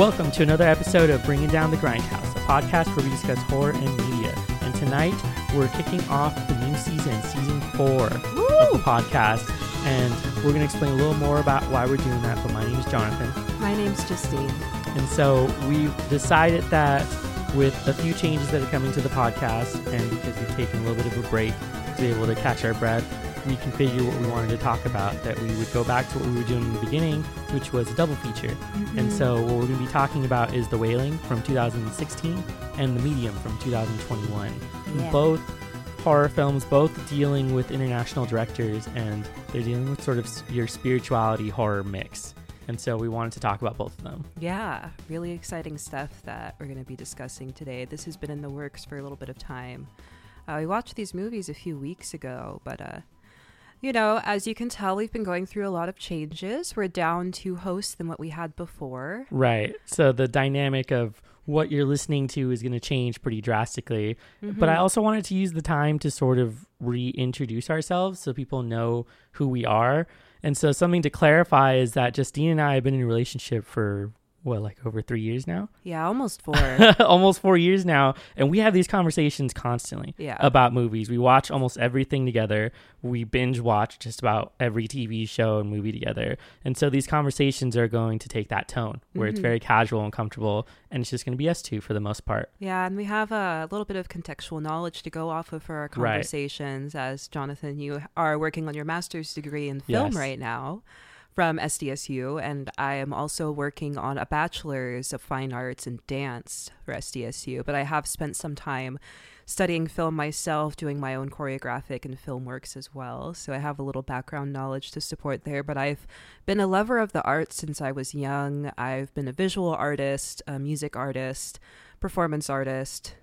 Welcome to another episode of Bringing Down the Grindhouse, a podcast where we discuss horror and media. And tonight we're kicking off the new season, season four of the podcast. And we're going to explain a little more about why we're doing that. But my name is Jonathan. My name's Justine. And so we've decided that with a few changes that are coming to the podcast, and because we've taken a little bit of a break to be able to catch our breath, reconfigure what we wanted to talk about, that we would go back to what we were doing in the beginning, which was a double feature. And so what we're going to be talking about is The Wailing from 2016 and The Medium from 2021. Yeah. Both horror films, both dealing with international directors, and they're dealing with sort of your spirituality horror mix. And so we wanted to talk about both of them. Yeah, really exciting stuff that we're going to be discussing today. This has been in the works for a little bit of time. Uh, we watched these movies a few weeks ago, but uh, you know, as you can tell, we've been going through a lot of changes. We're down two hosts than what we had before. Right. So the dynamic of what you're listening to is going to change pretty drastically. But Mm-hmm. I also wanted to use the time to sort of reintroduce ourselves so people know who we are. And so something to clarify is that Justine and I have been in a relationship for what, like over three years now? Yeah, almost four. Almost four years now. And we have these conversations constantly Yeah. about movies. We watch almost everything together. We binge watch just about every TV show and movie together. And so these conversations are going to take that tone where it's Mhm. very casual and comfortable. And it's just going to be us two for the most part. Yeah, and we have a little bit of contextual knowledge to go off of for our Right. conversations. As Jonathan, you are working on your master's degree in film Yes. right now from SDSU, and I am also working on a bachelor's of fine arts and dance for SDSU. But I have spent some time studying film myself, doing my own choreographic and film works as well. So I have a little background knowledge to support there. But I've been a lover of the arts since I was young. I've been a visual artist, a music artist, performance artist.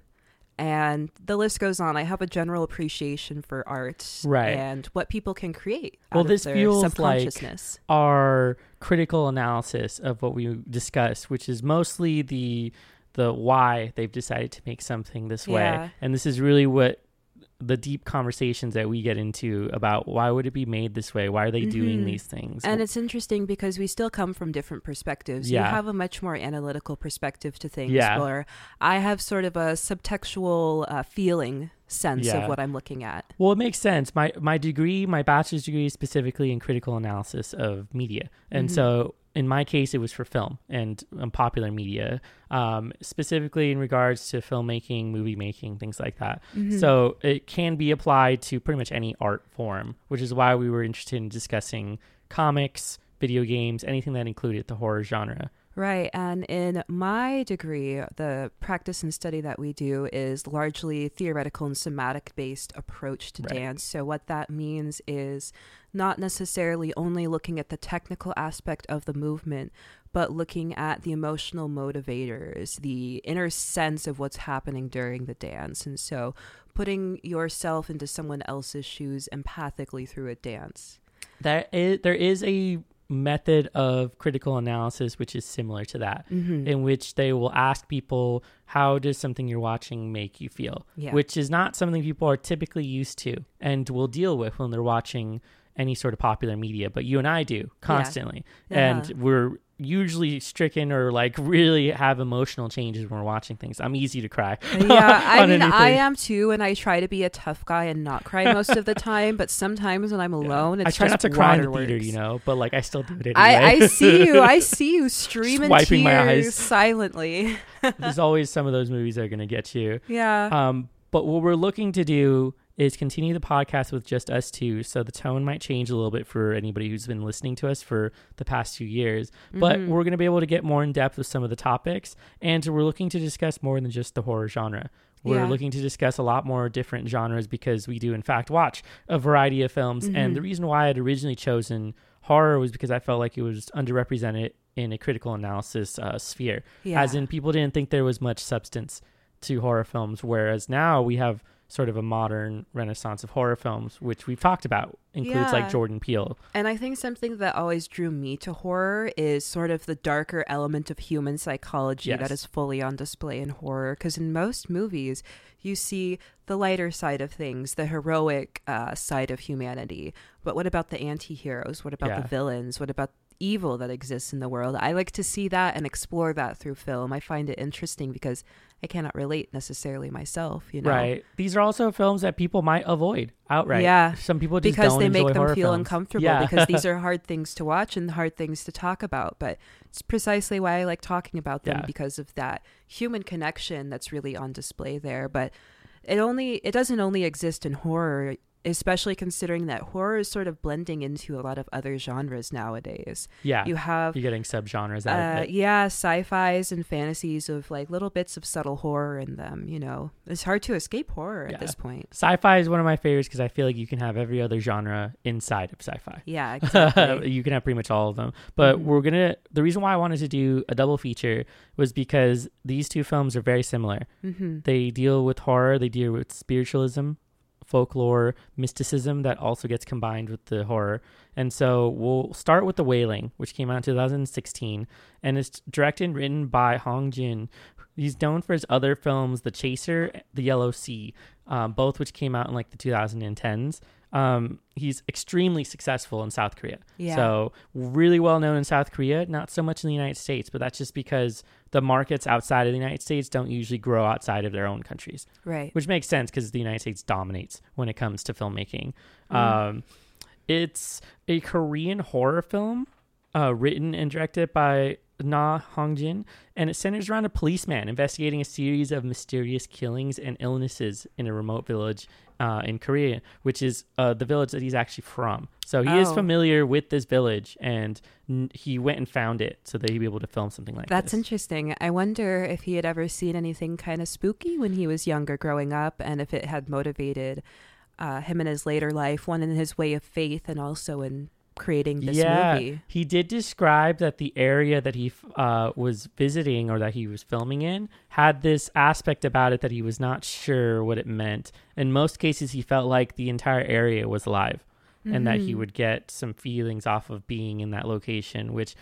And the list goes on. I have a general appreciation for art Right. and what people can create Well, out of this feels like-. Our critical analysis of what we discussed, which is mostly the the why they've decided to make something this way. And this is really what the deep conversations that we get into about why would it be made this way? Why are they doing Mhm. these things? And it's interesting because we still come from different perspectives. Yeah. You have a much more analytical perspective to things, Yeah. where I have sort of a subtextual uh, feeling sense Yeah. of what I'm looking at. Well, it makes sense. My my degree, my bachelor's degree, is specifically in critical analysis of media, and Mhm. so in my case, it was for film and um, popular media, um, specifically in regards to filmmaking, movie making, things like that. Mhm. So it can be applied to pretty much any art form, which is why we were interested in discussing comics, video games, anything that included the horror genre. Right. And in my degree, the practice and study that we do is largely theoretical and somatic based approach to Right. dance. So, what that means is not necessarily only looking at the technical aspect of the movement, but looking at the emotional motivators, the inner sense of what's happening during the dance. And so, putting yourself into someone else's shoes empathically through a dance. There is, there is a method of critical analysis which is similar to that. Mm-hmm. in which they will ask people how does something you're watching make you feel Yeah. which is not something people are typically used to and will deal with when they're watching any sort of popular media but you and i do constantly Yeah. and we're usually stricken or like really have emotional changes when we're watching things i'm easy to cry yeah, I mean, I am too, and I try to be a tough guy and not cry most of the time. But sometimes when I'm alone, it's i try not to cry in the theater you know but like i still do it anyway I, I see you. I see you streaming wiping my tears eyes. silently. there's always some of those movies that are going to get you Yeah. Um, but what we're looking to do is continue the podcast with just us two. So the tone might change a little bit for anybody who's been listening to us for the past few years. But Mhm. we're going to be able to get more in depth with some of the topics. And we're looking to discuss more than just the horror genre. We're Yeah. looking to discuss a lot more different genres because we do, in fact, watch a variety of films. Mhm. And the reason why I'd originally chosen horror was because I felt like it was underrepresented in a critical analysis uh, sphere yeah. as in people didn't think there was much substance to horror films whereas now we have sort of a modern renaissance of horror films which we've talked about includes like jordan peele And I think something that always drew me to horror is sort of the darker element of human psychology Yes. that is fully on display in horror. Because in most movies, you see the lighter side of things, the heroic uh, side of humanity. But what about the anti heroes? What about Yeah. the villains? What about evil that exists in the world. I like to see that and explore that through film. I find it interesting because I cannot relate necessarily myself, you know. Right. These are also films that people might avoid outright. Yeah. Some people just because they make them feel films. uncomfortable Yeah. because these are hard things to watch and hard things to talk about but it's precisely why i like talking about them Yeah. because of that human connection that's really on display there but it only it doesn't only exist in horror especially considering that horror is sort of blending into a lot of other genres nowadays yeah. you have You're getting subgenres out uh, of it. yeah, sci-fi's and fantasies of like little bits of subtle horror in them. You know, it's hard to escape horror Yeah. at this point. Sci-fi is one of my favorites because I feel like you can have every other genre inside of sci-fi. Yeah, exactly. you can have pretty much all of them. But Mhm. we're gonna. The reason why I wanted to do a double feature was because these two films are very similar. hmm They deal with horror. They deal with spiritualism, folklore, mysticism that also gets combined with the horror. And so we'll start with The Wailing, which came out in 2016, and it's directed and written by Hong Jin. He's known for his other films, The Chaser, The Yellow Sea, um, both which came out in like the 2010s. Um, he's extremely successful in South Korea. Yeah. So really well known in South Korea, not so much in the United States, but that's just because the markets outside of the United States don't usually grow outside of their own countries, right. which makes sense because the United States dominates when it comes to filmmaking. Mm. Um, it's a Korean horror film uh, written and directed by Na Hongjin, and it centers around a policeman investigating a series of mysterious killings and illnesses in a remote village uh, in Korea, which is uh, the village that he's actually from. So he is Oh. familiar with this village, and n- he went and found it so that he'd be able to film something like that. That's this. interesting. I wonder if he had ever seen anything kind of spooky when he was younger growing up and if it had motivated uh, him in his later life, one in his way of faith and also in creating this yeah, movie. he did describe that the area that he uh, was visiting or that he was filming in had this aspect about it that he was not sure what it meant. In most cases, he felt like the entire area was alive and that he Mhm. would get some feelings off of being in that location, which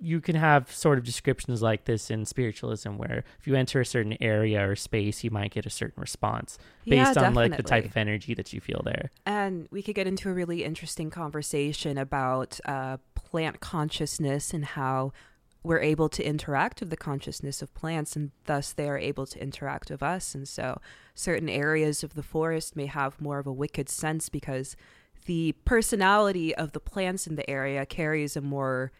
you can have sort of descriptions like this in spiritualism where if you enter a certain area or space you might get a certain response Yeah, based on like the type of energy that you feel there And we could get into a really interesting conversation about uh, plant consciousness and how we're able to interact with the consciousness of plants, and thus they are able to interact with us. And so, certain areas of the forest may have more of a wicked sense because the personality of the plants in the area carries a more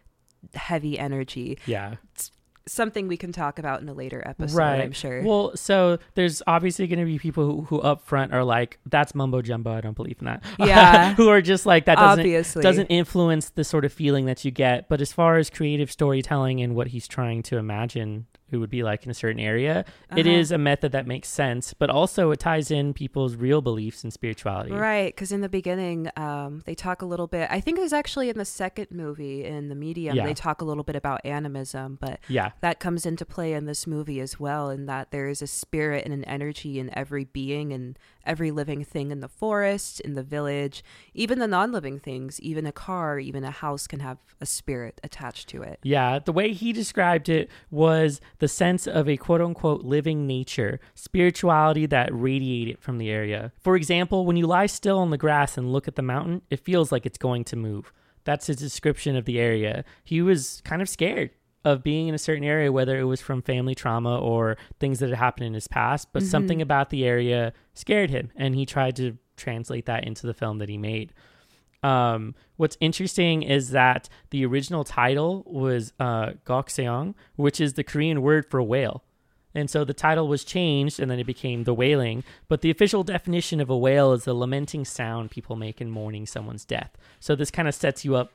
heavy energy. yeah It's Something we can talk about in a later episode, right I'm sure. well so there's obviously going to be people who, who up front are like that's mumbo jumbo i don't believe in that Yeah. who are just like that doesn't Obviously. doesn't influence the sort of feeling that you get. But as far as creative storytelling and what he's trying to imagine it would be like in a certain area, it Uh-huh. is a method that makes sense, but also it ties in people's real beliefs and spirituality. Right, because in the beginning, um, they talk a little bit. I think it was actually in the second movie in the medium. Yeah. They talk a little bit about animism, but Yeah. that comes into play in this movie as well. In that there is a spirit and an energy in every being and every living thing in the forest, in the village, even the non-living things. Even a car, even a house can have a spirit attached to it. Yeah, the way he described it was the sense of a quote unquote living nature, spirituality that radiated from the area. For example, when you lie still on the grass and look at the mountain, it feels like it's going to move. That's his description of the area. He was kind of scared of being in a certain area, whether it was from family trauma or things that had happened in his past, but something about the area scared him, and he tried to translate that into the film that he made. Um, what's interesting is that the original title was uh, Gokseong, which is the Korean word for whale. And so the title was changed and then it became The Wailing. But the official definition of a wail is the lamenting sound people make in mourning someone's death. So this kind of sets you up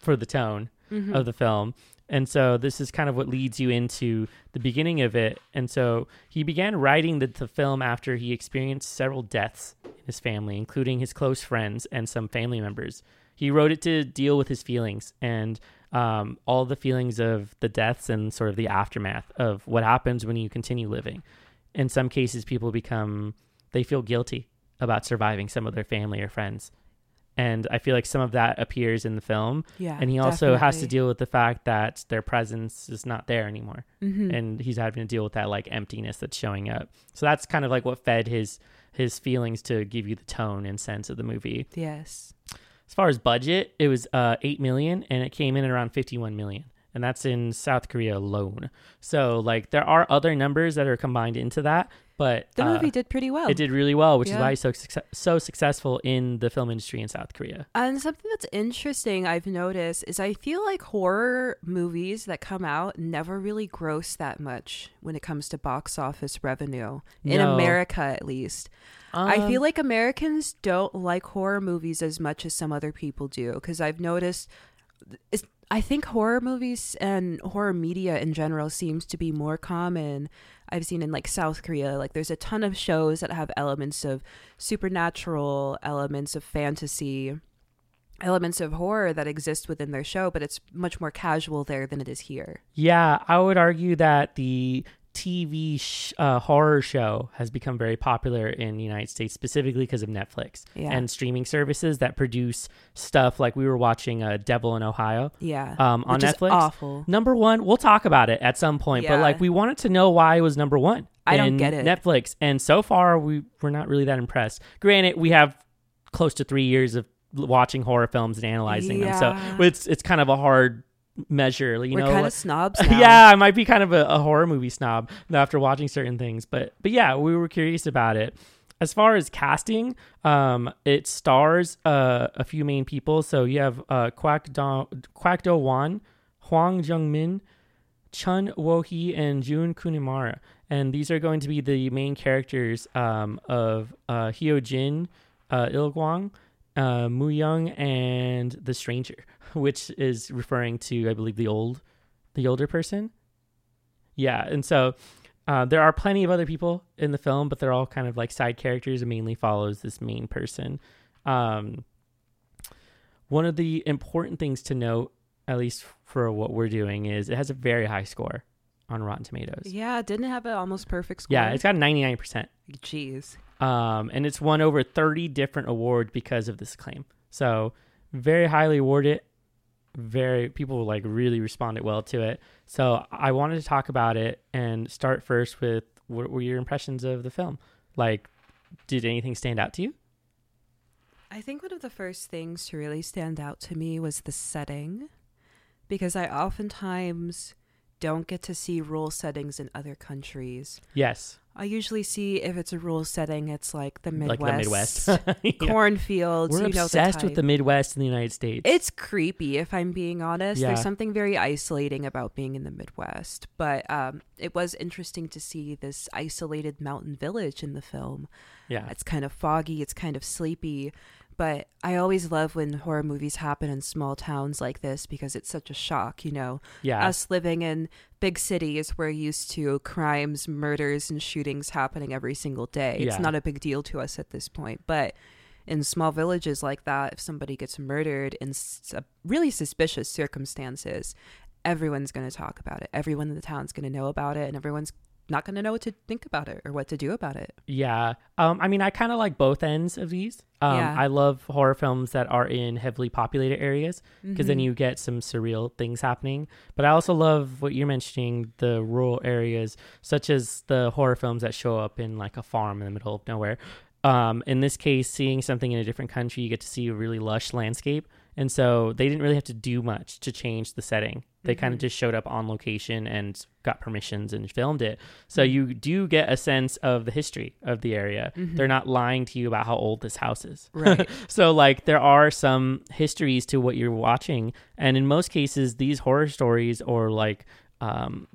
for the tone Mm-hmm. of the film. And so this is kind of what leads you into the beginning of it. And so he began writing the, the film after he experienced several deaths in his family, including his close friends and some family members. He wrote it to deal with his feelings and um, all the feelings of the deaths and sort of the aftermath of what happens when you continue living. In some cases, people become, they feel guilty about surviving some of their family or friends. And I feel like some of that appears in the film. Yeah, and he also has to deal with the fact that their presence is not there anymore. Mhm. and he's having to deal with that like emptiness that's showing up. So that's kind of like what fed his his feelings to give you the tone and sense of the movie. Yes. as far as budget, it was uh, eight million, and it came in at around fifty-one million, and that's in South Korea alone. So like there are other numbers that are combined into that, but The uh, movie did pretty well. it did really well, which is why it's so so successful in the film industry in South Korea. And something that's interesting I've noticed is I feel like horror movies that come out never really gross that much when it comes to box office revenue in No. America at least. I feel Um, like Americans don't like horror movies as much as some other people do because I've noticed it's, I think horror movies and horror media in general seems to be more common. I've seen in like South Korea, like there's a ton of shows that have elements of supernatural, elements of fantasy, elements of horror that exist within their show, but it's much more casual there than it is here. Yeah, I would argue that the TV sh- uh, horror show has become very popular in the United States, specifically because of Netflix Yeah. and streaming services that produce stuff like we were watching uh, Devil in Ohio Yeah. um, on Netflix. awful. Number one, we'll talk about it at some point, but like we wanted to know why it was number one. I don't get it. Netflix, and so far we we're not really that impressed. Granted, we have close to three years of watching horror films and analyzing them, so it's it's kind of a hard measure. You We're know, kind of snobs yeah, I might be kind of a, a horror movie snob after watching certain things, but but yeah, we were curious about it. As far as casting, um, it stars uh, a few main people. So you have uh, Kwak Do Kwak Do Won, Hwang Jung Min, Chun Woo Hee, and Jun Kunimura, and these are going to be the main characters um, of uh, Hyo Jin, uh, Il Gwang, uh, Mu Young, and the Stranger, which is referring to, I believe, the old the older person. Yeah, and so uh, there are plenty of other people in the film, but they're all kind of like side characters. It mainly follows this main person. Um, one of the important things to note, at least for what we're doing, is it has a very high score on Rotten Tomatoes. Yeah, didn't it have an almost perfect score. Yeah, it's got ninety nine percent, Jeez. um, and it's won over thirty different awards because of this claim. So very highly awarded. Very people like really responded well to it. So I wanted to talk about it and start first with what were your impressions of the film? Like, did anything stand out to you? I think one of the first things to really stand out to me was the setting because I oftentimes don't get to see rule settings in other countries. Yes, I usually see if it's a rule setting, it's like the Midwest, like the Midwest. Yeah. cornfields. We're you know, obsessed the with the. Midwest in the United States. It's creepy, if I'm being honest. Yeah. There's something very isolating about being in the Midwest. But um, it was interesting to see this isolated mountain village in the film. yeah, It's kind of foggy, it's kind of sleepy. But I always love when horror movies happen in small towns like this because it's such a shock, you know. yeah, Us living in big cities, we're used to crimes, murders, and shootings happening every single day. Yeah. It's not a big deal to us at this point. But in small villages like that, if somebody gets murdered in really suspicious circumstances, everyone's going to talk about it. Everyone in the town's going to know about it, and everyone's not going to know what to think about it or what to do about it. Yeah. Um, I mean, I kind of like both ends of these. Um, Yeah. I love horror films that are in heavily populated areas because then Mhm. you get some surreal things happening. But I also love what you're mentioning the rural areas, such as the horror films that show up in like a farm in the middle of nowhere. Um, in this case, seeing something in a different country, you get to see a really lush landscape. And so they didn't really have to do much to change the setting. They kind of just showed up on location and got permissions and filmed it. So you do get a sense of the history of the area. Mhm. They're not lying to you about how old this house is. Right. So like there are some histories to what you're watching, and in most cases, these horror stories or like um,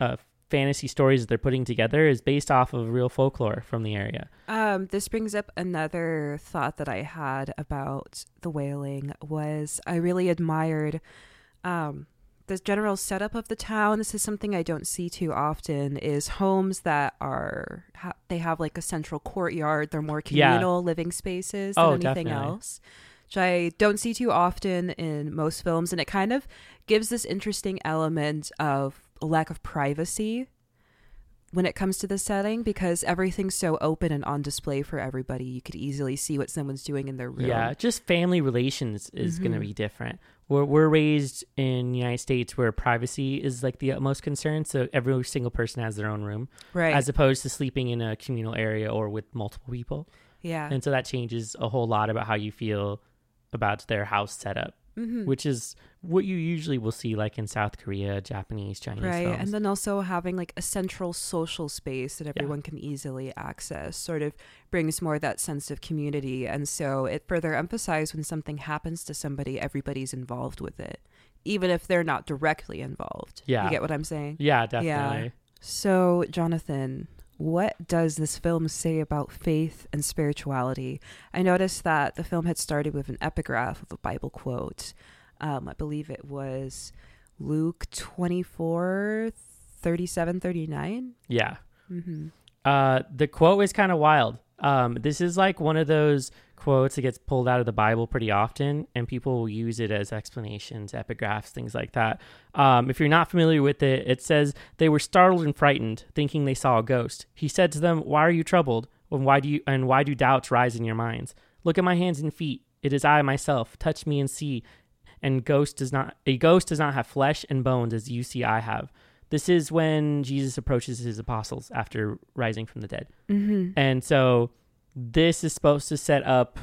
uh, fantasy stories that they're putting together is based off of real folklore from the area. Um, this brings up another thought that I had about the Wailing was I really admired um, the general setup of the town. This is something I don't see too often is homes that are ha- they have like a central courtyard. They're more Yeah. communal living spaces than Oh, anything definitely. else. Which I don't see too often in most films, and it kind of gives this interesting element of lack of privacy when it comes to the setting because everything's so open and on display for everybody. You could easily see what someone's doing in their room. Yeah, just family relations is going to be different. We're, we're raised in the United States where privacy is like the utmost concern. So every single person has their own room, right. as opposed to sleeping in a communal area or with multiple people. yeah. And so that changes a whole lot about how you feel about their house setup, Mhm. which is what you usually will see like in South Korea, Japanese, Chinese Right. films. And then also having like a central social space that Yeah. everyone can easily access sort of brings more that sense of community. And so it further emphasizes when something happens to somebody, everybody's involved with it, even if they're not directly involved. Yeah. You get what I'm saying? yeah, definitely. Yeah. So, Jonathan, what does this film say about faith and spirituality? I noticed that the film had started with an epigraph of a Bible quote. Um, I believe it was Luke 24, 37, 39. Yeah. Mm-hmm. Uh, the quote is kind of wild. Um, this is like one of those quotes that gets pulled out of the Bible pretty often, and people will use it as explanations, epigraphs, things like that. Um, if you're not familiar with it, it says they were startled and frightened, thinking they saw a ghost. He said to them, "Why are you troubled? And why do you and why do doubts rise in your minds? Look at my hands and feet. It is I myself. Touch me and see. And ghost does not a ghost does not have flesh and bones as you see I have." This is when Jesus approaches his apostles after rising from the dead. Mm-hmm. And so this is supposed to set up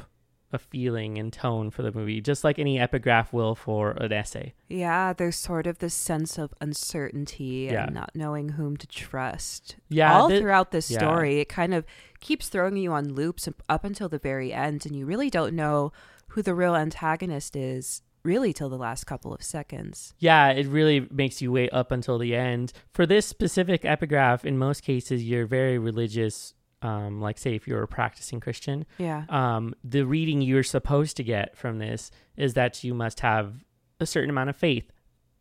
a feeling and tone for the movie, just like any epigraph will for an essay. Yeah, there's sort of this sense of uncertainty Yeah. and not knowing whom to trust. Yeah, All throughout this yeah. story, it kind of keeps throwing you on loops up until the very end, and you really don't know who the real antagonist is really till the last couple of seconds. Yeah, it really makes you wait up until the end. For this specific epigraph, in most cases, you're very religious. Um, like, say, if you're a practicing Christian, Yeah. um, the reading you're supposed to get from this is that you must have a certain amount of faith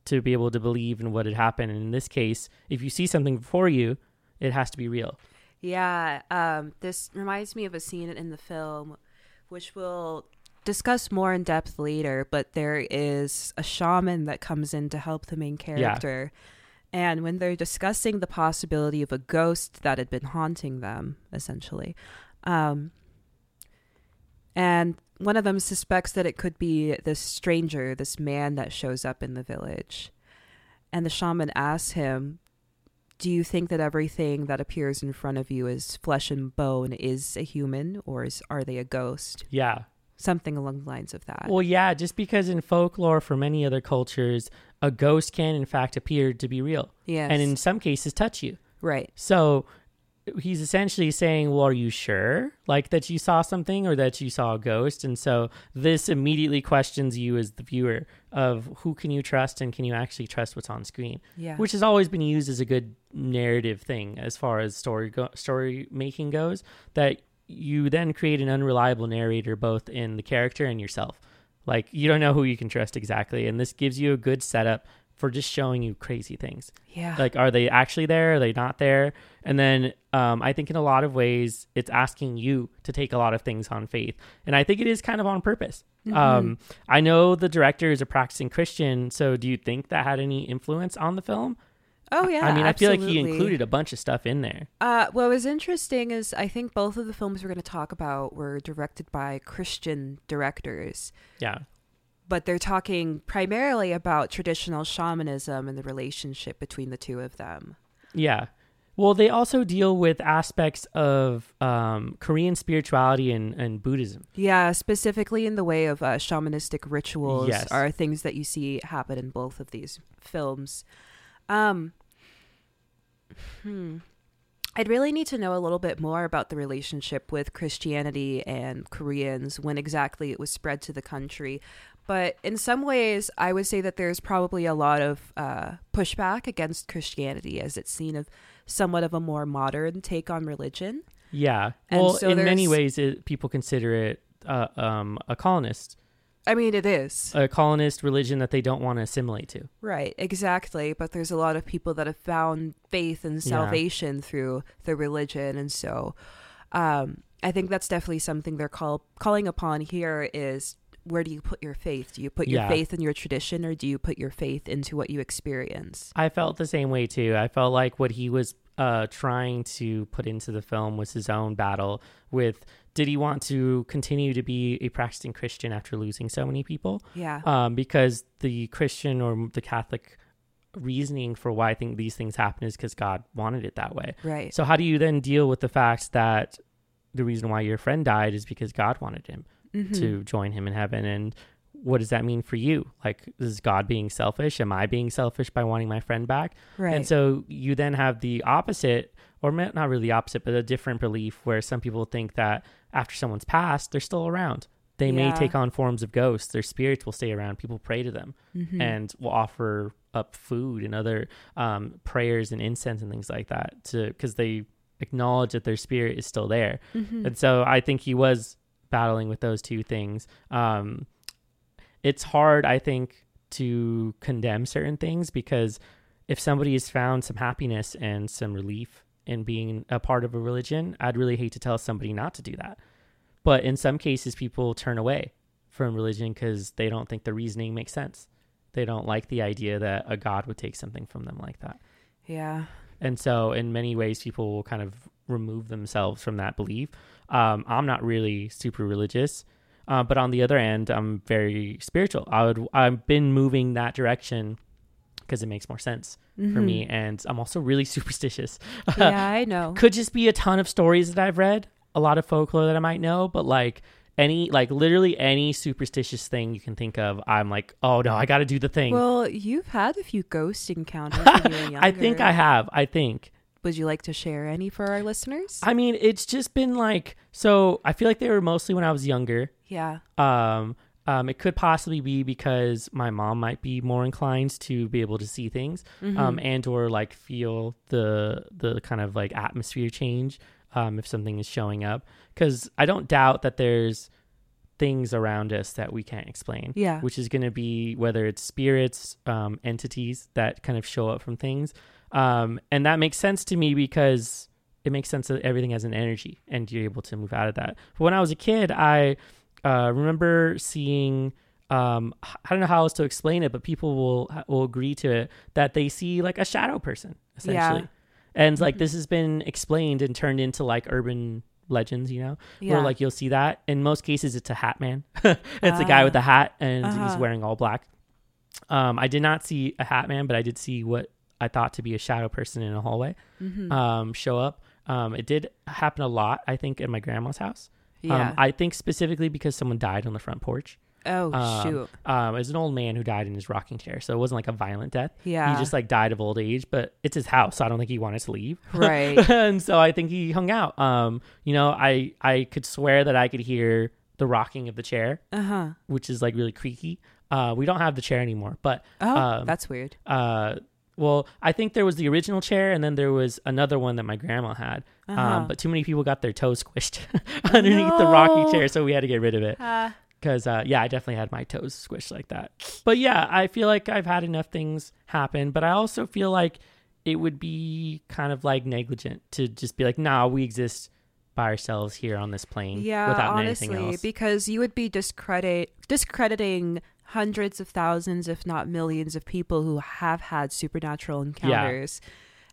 to be able to believe in what had happened. And in this case, if you see something before you, it has to be real. Yeah, um, this reminds me of a scene in the film, which we'll discuss more in depth later. But there is a shaman that comes in to help the main character. And when they're discussing the possibility of a ghost that had been haunting them, essentially, um, and one of them suspects that it could be this stranger, this man that shows up in the village. And the shaman asks him, do you think that everything that appears in front of you is flesh and bone is a human or is are they a ghost Yeah. Something along the lines of that Well, yeah, just because in folklore for many other cultures, a ghost can in fact appear to be real yes and in some cases touch you. right So he's essentially saying, Well, are you sure? Like that you saw something or that you saw a ghost? And so this immediately questions you as the viewer of who can you trust and can you actually trust what's on screen? yeah Which has always been used as a good narrative thing as far as story go- story making goes. That you then create an unreliable narrator both in the character and yourself. Like you don't know who you can trust exactly, and this gives you a good setup for just showing you crazy things. yeah Like, are they actually there? Are they not there? And then um, I think in a lot of ways, it's asking you to take a lot of things on faith, and I think it is kind of on purpose. Mhm. Um, I know the director is a practicing Christian, so do you think that had any influence on the film? Oh yeah I mean, I feel like he included a bunch of stuff in there. uh, what was interesting is I think both of the films we're going to talk about were directed by Christian directors, Yeah. but they're talking primarily about traditional shamanism and the relationship between the two of them. Yeah. Well, they also deal with aspects of um, Korean spirituality and, and Buddhism. Yeah, specifically in the way of uh, shamanistic rituals Yes. are things that you see happen in both of these films. Um, hmm. I'd really need to know a little bit more about the relationship with Christianity and Koreans when exactly it was spread to the country. But in some ways, I would say that there's probably a lot of uh, pushback against Christianity as it's seen of somewhat of a more modern take on religion. Yeah. And well, so in many ways, it, people consider it uh, um, a colonist, I mean, it is. a colonist religion that they don't want to assimilate to. Right, exactly. But there's a lot of people that have found faith and Yeah. salvation through the religion, and so um, I think that's definitely something they're call calling upon here. Is where do you put your faith? Do you put your Yeah. faith in your tradition, or do you put your faith into what you experience? I felt the same way too. I felt like what he was uh, trying to put into the film was his own battle with did he want to continue to be a practicing Christian after losing so many people? Yeah, Um, because the Christian or the Catholic reasoning for why I think these things happen is because God wanted it that way. right. So how do you then deal with the fact that the reason why your friend died is because God wanted him Mhm. to join him in heaven and what does that mean for you like is god being selfish am i being selfish by wanting my friend back right. and so you then have the opposite or not really the opposite but a different belief where some people think that after someone's passed they're still around they may take on forms of ghosts their spirits will stay around people pray to them Mhm. and will offer up food and other um, prayers and incense and things like that to because they acknowledge that their spirit is still there Mhm. and so I think he was battling with those two things. Um, it's hard, I think, to condemn certain things because if somebody has found some happiness and some relief in being a part of a religion, I'd really hate to tell somebody not to do that. But in some cases, people turn away from religion because they don't think the reasoning makes sense. They don't like the idea that a God would take something from them like that. yeah. And so, in many ways, people will kind of remove themselves from that belief. Um, I'm not really super religious, uh, but on the other end, I'm very spiritual. I would I've been moving that direction because it makes more sense for me, and I'm also really superstitious. Yeah, I know. Could just be a ton of stories that I've read, a lot of folklore that I might know, but like any like literally any superstitious thing you can think of, I'm like, oh no, I got to do the thing. Well, you've had a few ghost encounters when you were younger. I think I have. I think. Would you like to share any for our listeners? I mean, it's just been like so. I feel like they were mostly when I was younger. Yeah. Um, um, it could possibly be because my mom might be more inclined to be able to see things, Mm-hmm. um, and or like feel the the kind of like atmosphere change um, if something is showing up. Because I don't doubt that there's things around us that we can't explain Yeah. which is going to be whether it's spirits, um, entities that kind of show up from things. Um, and that makes sense to me because it makes sense that everything has an energy and you're able to move out of that. But when I was a kid, I uh, remember seeing. Um, I don't know how else to explain it, but people will will agree to it that they see like a shadow person essentially, and like Mhm. this has been explained and turned into like urban legends, you know, Yeah. where like you'll see that. In most cases, it's a hat man. it's a guy with Ah. a hat and he's Uh-huh. wearing all black. Um, I did not see a hat man, but I did see what I thought to be a shadow person in a hallway Mhm. um, show up. Um, it did happen a lot, I think, at my grandma's house. Yeah. Um, I think specifically because someone died on the front porch. oh um, shoot. Um, it was an old man who died in his rocking chair, so it wasn't like a violent death. Yeah. He just like died of old age, but it's his house, so I don't think he wanted to leave. right. and so I think he hung out. Um, you know, I I could swear that I could hear the rocking of the chair, Uh huh. which is like really creaky. Uh, we don't have the chair anymore, but Oh, Um, that's weird. uh, well, I think there was the original chair, and then there was another one that my grandma had. Uh-huh. Um, but too many people got their toes squished underneath the rocky chair, so we had to get rid of it. Ah. Because uh, yeah, I definitely had my toes squished like that. But yeah, I feel like I've had enough things happen, but I also feel like it would be kind of like negligent to just be like, "Nah, we exist by ourselves here on this plane yeah, without honestly, anything else." because you would be discredit discrediting hundreds of thousands, if not millions, of people who have had supernatural encounters.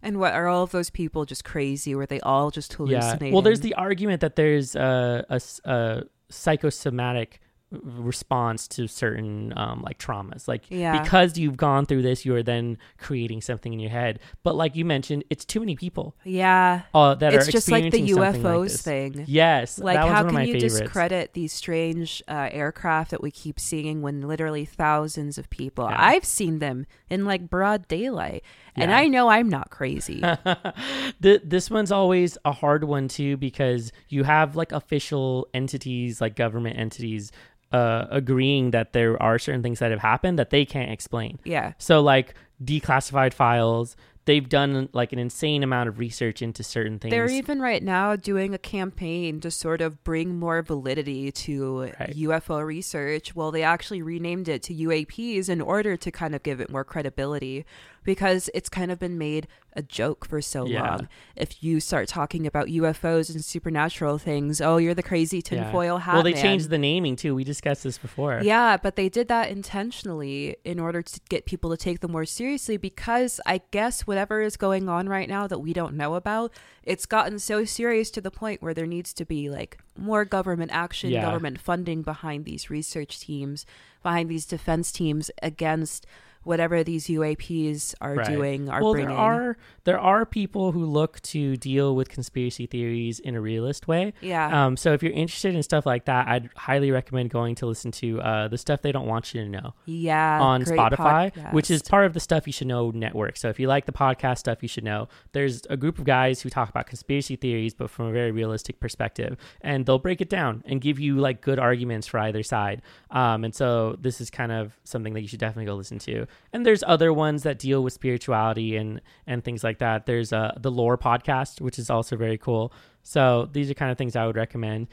And what are all of those people just crazy? Were they all just yeah. hallucinating? Well, there's the argument that there's a psychosomatic response to certain um, like traumas like Yeah. because you've gone through this you are then creating something in your head but like you mentioned it's too many people yeah. uh, that It's are just like the something like UFOs thing. yes Like, that how one of can you favorites discredit these strange uh, aircraft that we keep seeing when literally thousands of people? Yeah. I've seen them in like broad daylight, and Yeah. I know I'm not crazy. Th- this one's always a hard one too because you have like official entities like government entities uh, agreeing that there are certain things that have happened that they can't explain yeah. So like declassified files, they've done like an insane amount of research into certain things. They're even right now doing a campaign to sort of bring more validity to Right. UFO research. Well, they actually renamed it to UAPs in order to kind of give it more credibility because it's kind of been made a joke for so Yeah. long. If you start talking about UFOs and supernatural things, oh, you're the crazy Yeah. tinfoil hat Well, they man. changed the naming too. We discussed this before. Yeah, but they did that intentionally in order to get people to take them more seriously because I guess whatever is going on right now that we don't know about, it's gotten so serious to the point where there needs to be like more government action, Yeah. government funding behind these research teams, behind these defense teams against whatever these UAPs are Right. doing are well, bringing. there are there are people who look to deal with conspiracy theories in a realist way. yeah. Um, so if you're interested in stuff like that, I'd highly recommend going to listen to uh, the stuff they don't want you to know yeah. on Spotify, which is part of the Stuff You Should Know network. So if you like the podcast Stuff You Should Know, there's a group of guys who talk about conspiracy theories, but from a very realistic perspective, and they'll break it down and give you like good arguments for either side. Um, and so this is kind of something that you should definitely go listen to. And there's other ones that deal with spirituality and and things like that. There's uh, the Lore podcast, which is also very cool. So these are kind of things I would recommend.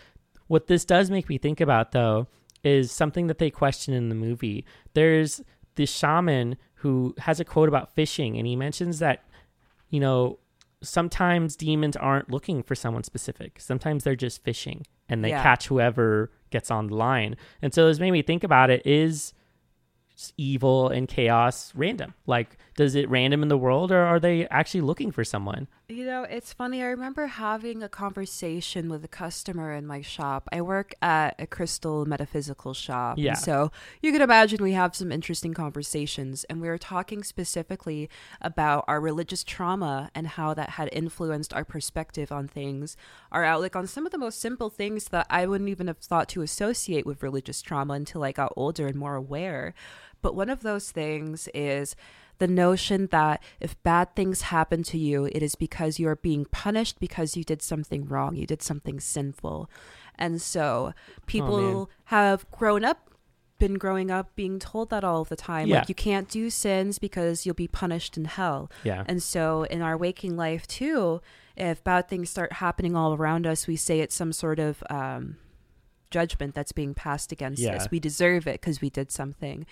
What this does make me think about though is something that they question in the movie. There's this shaman who has a quote about fishing and he mentions that you know sometimes demons aren't looking for someone specific. Sometimes they're just fishing and they Yeah. catch whoever gets on the line. And so this made me think about it is evil and chaos random? Like does it random in the world or are they actually looking for someone? You know, it's funny. I remember having a conversation with a customer in my shop. I work at a crystal metaphysical shop. Yeah. So you can imagine we have some interesting conversations. And we were talking specifically about our religious trauma and how that had influenced our perspective on things, our outlook on some of the most simple things that I wouldn't even have thought to associate with religious trauma until I got older and more aware. But one of those things is the notion that if bad things happen to you, it is because you are being punished because you did something wrong, you did something sinful. And so people have grown up, been growing up being told that all the time. Yeah. Like, you can't do sins because you'll be punished in hell. Yeah. And so in our waking life, too, if bad things start happening all around us, we say it's some sort of um, judgment that's being passed against Yeah. us. We deserve it because we did something.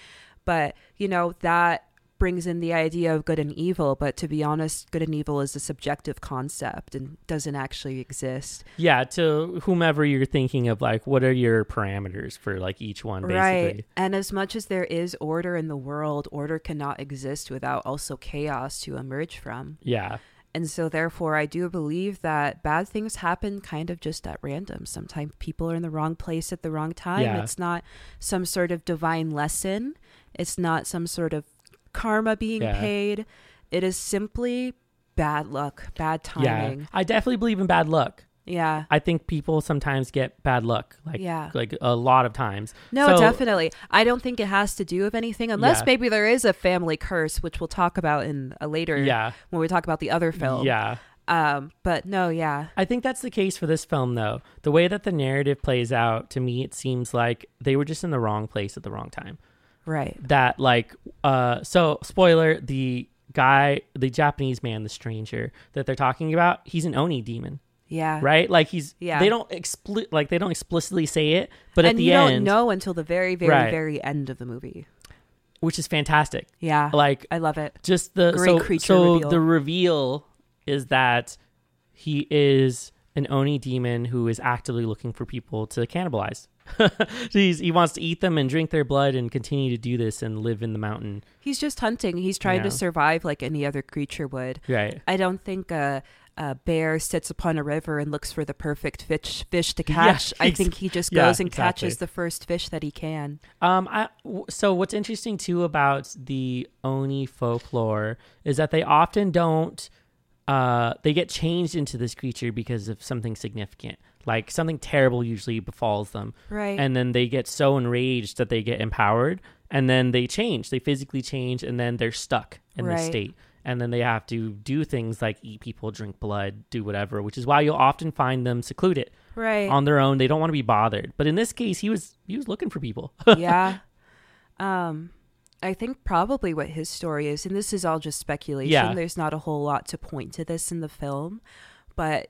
But, you know, that brings in the idea of good and evil. But to be honest, good and evil is a subjective concept and doesn't actually exist. Yeah, to whomever you're thinking of like what are your parameters for like each one basically. Right. And as much as there is order in the world, order cannot exist without also chaos to emerge from. Yeah. And so, therefore, I do believe that bad things happen kind of just at random. Sometimes people are in the wrong place at the wrong time. Yeah. It's not some sort of divine lesson, it's not some sort of karma being Yeah. paid. It is simply bad luck, bad Yeah. timing. I definitely believe in bad luck. Yeah. I think people sometimes get bad luck, like Yeah. like a lot of times. No, So- definitely. I don't think it has to do with anything, unless Yeah. maybe there is a family curse, which we'll talk about in a later Yeah, when we talk about the other film. yeah. Um, but no, yeah. I think that's the case for this film, though. The way that the narrative plays out, to me, it seems like they were just in the wrong place at the wrong time. Right. That, like, uh, so spoiler: the guy, the Japanese man, the stranger that they're talking about, he's an oni demon, Yeah. right? Like he's, Yeah. They don't expli- like they don't explicitly say it, but at and the you end, don't know until the very, very, Right. very end of the movie. which is fantastic. Yeah. Like I love it. just the Great so, creature so reveal. the reveal is that he is an oni demon who is actively looking for people to cannibalize he wants to eat them and drink their blood and continue to do this and live in the mountain He's just hunting. He's trying Yeah. to survive like any other creature would. right I don't think a, a bear sits upon a river and looks for the perfect fish fish to Yeah, catch. I ex- think he just yeah, goes and exactly. catches the first fish that he can. Um, I w- so what's interesting too about the Oni folklore is that they often don't. Uh, they get changed into this creature because of something significant, like something terrible usually befalls them, Right. and then they get so enraged that they get empowered, and then they change. They physically change, and then they're stuck in this Right. state, and then they have to do things like eat people, drink blood, do whatever. Which is why you'll often find them secluded right. on their own. They don't want to be bothered. But in this case, he was he was looking for people. yeah. Um, I think probably what his story is, and this is all just speculation. Yeah. There's not a whole lot to point to this in the film, but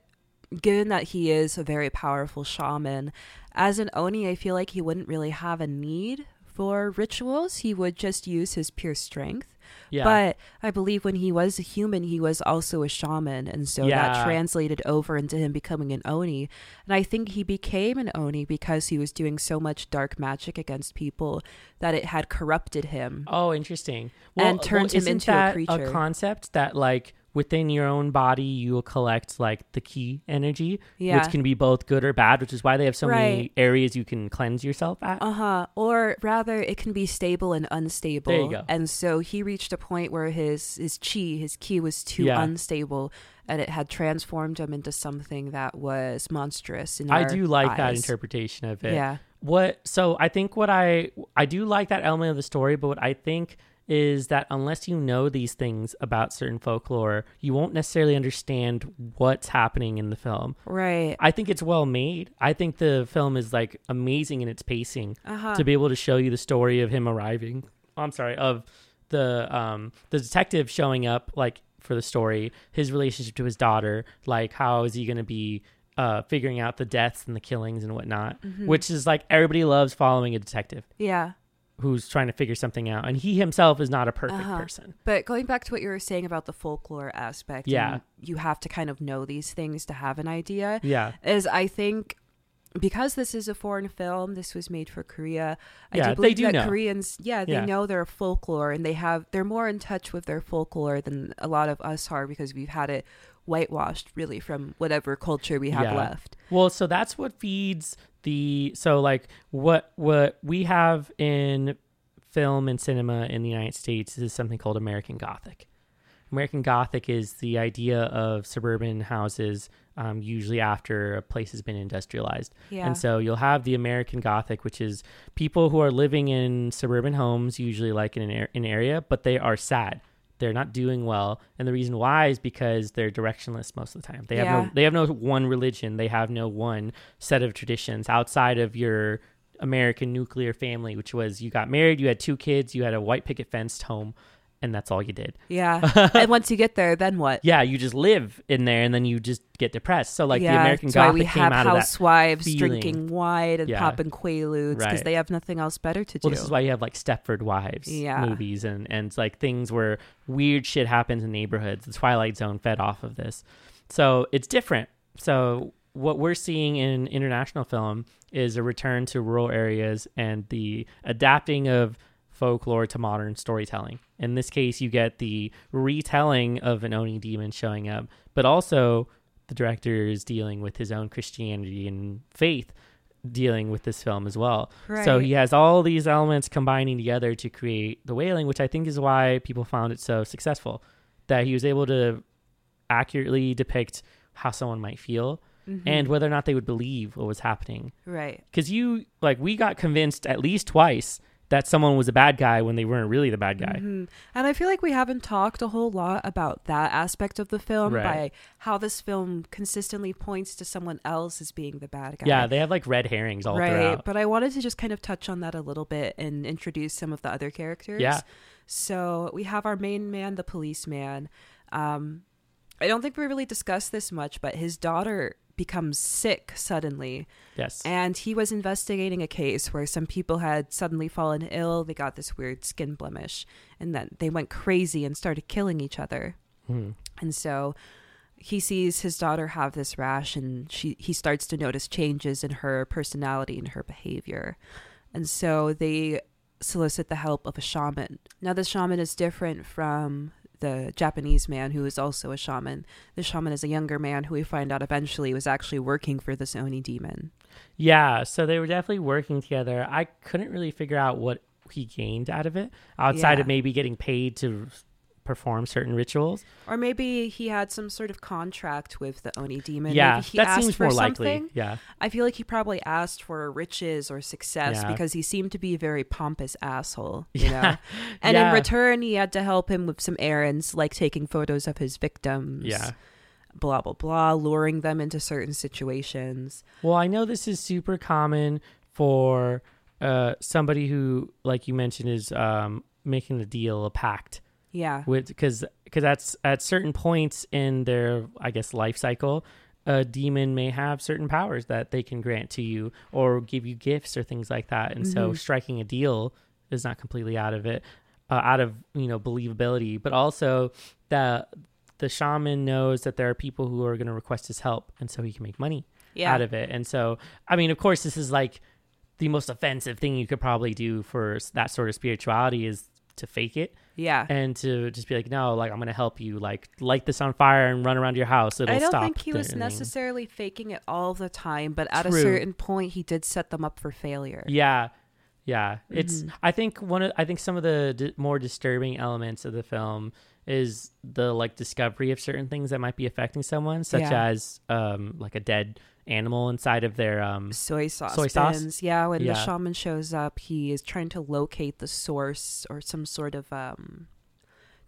given that he is a very powerful shaman, as an oni, I feel like he wouldn't really have a need for rituals. He would just use his pure strength. yeah. But I believe when he was a human, he was also a shaman. And so Yeah. that translated over into him becoming an Oni. And I think he became an Oni because he was doing so much dark magic against people that it had corrupted him. Oh, interesting. And turned him isn't into a creature. A concept that like within your own body you will collect like the ki energy, Yeah. which can be both good or bad, which is why they have so many areas you can cleanse yourself at. Uh huh. Or rather, it can be stable and unstable. There you go. And so he reached a point where his his chi, his ki, was too Yeah. unstable, and it had transformed him into something that was monstrous. In I do like that interpretation of it. Yeah. what so i think what i i do like that element of the story but what i think is that unless you know these things about certain folklore you won't necessarily understand what's happening in the film Right. i think it's well made i think the film is like amazing in its pacing Uh huh. to be able to show you the story of him arriving i'm sorry of the um the detective showing up like for the story his relationship to his daughter like how is he going to be uh figuring out the deaths and the killings and whatnot Mm-hmm. which is like everybody loves following a detective Yeah. Who's trying to figure something out and he himself is not a perfect Uh-huh. person But going back to what you were saying about the folklore aspect, Yeah. you have to kind of know these things to have an idea. yeah Is I think because this is a foreign film, this was made for Korea. I Yeah, do they do that know. Koreans, yeah, they Yeah. know their folklore and they have they're more in touch with their folklore than a lot of us are because we've had it whitewashed really from whatever culture we have Yeah. left. Well, so that's what feeds the so like what what we have in film and cinema in the United States is something called American Gothic. American Gothic is the idea of suburban houses, um, usually after a place has been industrialized. Yeah. And so you'll have the American Gothic, which is people who are living in suburban homes, usually like in an, an area, but they are sad. They're not doing well, and the reason why is because they're directionless most of the time. They have Yeah. no they have no one religion. They have no one set of traditions outside of your American nuclear family, which was you got married, you had two kids, you had a white picket fenced home, and that's all you did. yeah. and once you get there, then what? Yeah, you just live in there, and then you just get depressed. So like the American that's why we came have out of that housewives feeling. drinking wine and Yeah. popping quaaludes because Right. they have nothing else better to do. Well, this is why you have like Stepford Wives Yeah. movies and and like things where weird shit happens in neighborhoods. The Twilight Zone fed off of this, so it's different. So what we're seeing in international film is a return to rural areas and the adapting of folklore to modern storytelling. In this case, you get the retelling of an Oni demon showing up, but also the director is dealing with his own Christianity and faith dealing with this film as well. So he has all these elements combining together to create The Wailing, which I think is why people found it so successful. That he was able to accurately depict how someone might feel Mm-hmm. and whether or not they would believe what was happening. right. Because you, like, we got convinced at least twice that someone was a bad guy when they weren't really the bad guy. Mhm. And I feel like we haven't talked a whole lot about that aspect of the film Right. by how this film consistently points to someone else as being the bad guy. Yeah, they have like red herrings all right. throughout. But I wanted to just kind of touch on that a little bit and introduce some of the other characters. Yeah. So we have our main man, the policeman. Um, I don't think we really discussed this much, but his daughter becomes sick suddenly. Yes. And he was investigating a case where some people had suddenly fallen ill. They got this weird skin blemish, and then they went crazy and started killing each other. Mhm. And so he sees his daughter have this rash, and she he starts to notice changes in her personality and her behavior. And so they solicit the help of a shaman. Now, the shaman is different from the Japanese man who is also a shaman. The shaman is a younger man who we find out eventually was actually working for this Oni demon. Yeah, so they were definitely working together. I couldn't really figure out what he gained out of it outside Yeah. of maybe getting paid to perform certain rituals. Or maybe he had some sort of contract with the Oni demon. yeah, maybe he that asked seems for more likely. something. Yeah. I feel like he probably asked for riches or success Yeah. because he seemed to be a very pompous asshole, you Yeah. know. And Yeah. in return, he had to help him with some errands, like taking photos of his victims. Yeah. Blah blah blah, luring them into certain situations. Well, I know this is super common for uh, somebody who, like you mentioned, is um, making a deal, a pact Yeah. with because because that's at certain points in their, I guess, life cycle. A demon may have certain powers that they can grant to you or give you gifts or things like that. And so Mhm. striking a deal is not completely out of it, uh, out of, you know, believability, but also that the shaman knows that there are people who are going to request his help. And so he can make money Yeah. out of it. And so, I mean, of course, this is like the most offensive thing you could probably do for that sort of spirituality is to fake it Yeah. and to just be like, no, like I'm gonna help you, like light this on fire and run around your house. It'll I don't think he was thing." necessarily faking it all the time, but at a certain point, he did set them up for failure. Yeah, yeah. It's. Mhm. I think one of. I think some of the d- more disturbing elements of the film is the like discovery of certain things that might be affecting someone, such Yeah. as um like a dead animal inside of their um. Soy sauce Soy sauce? bins. Yeah, when the shaman shows up, he is trying to locate the source or some sort of um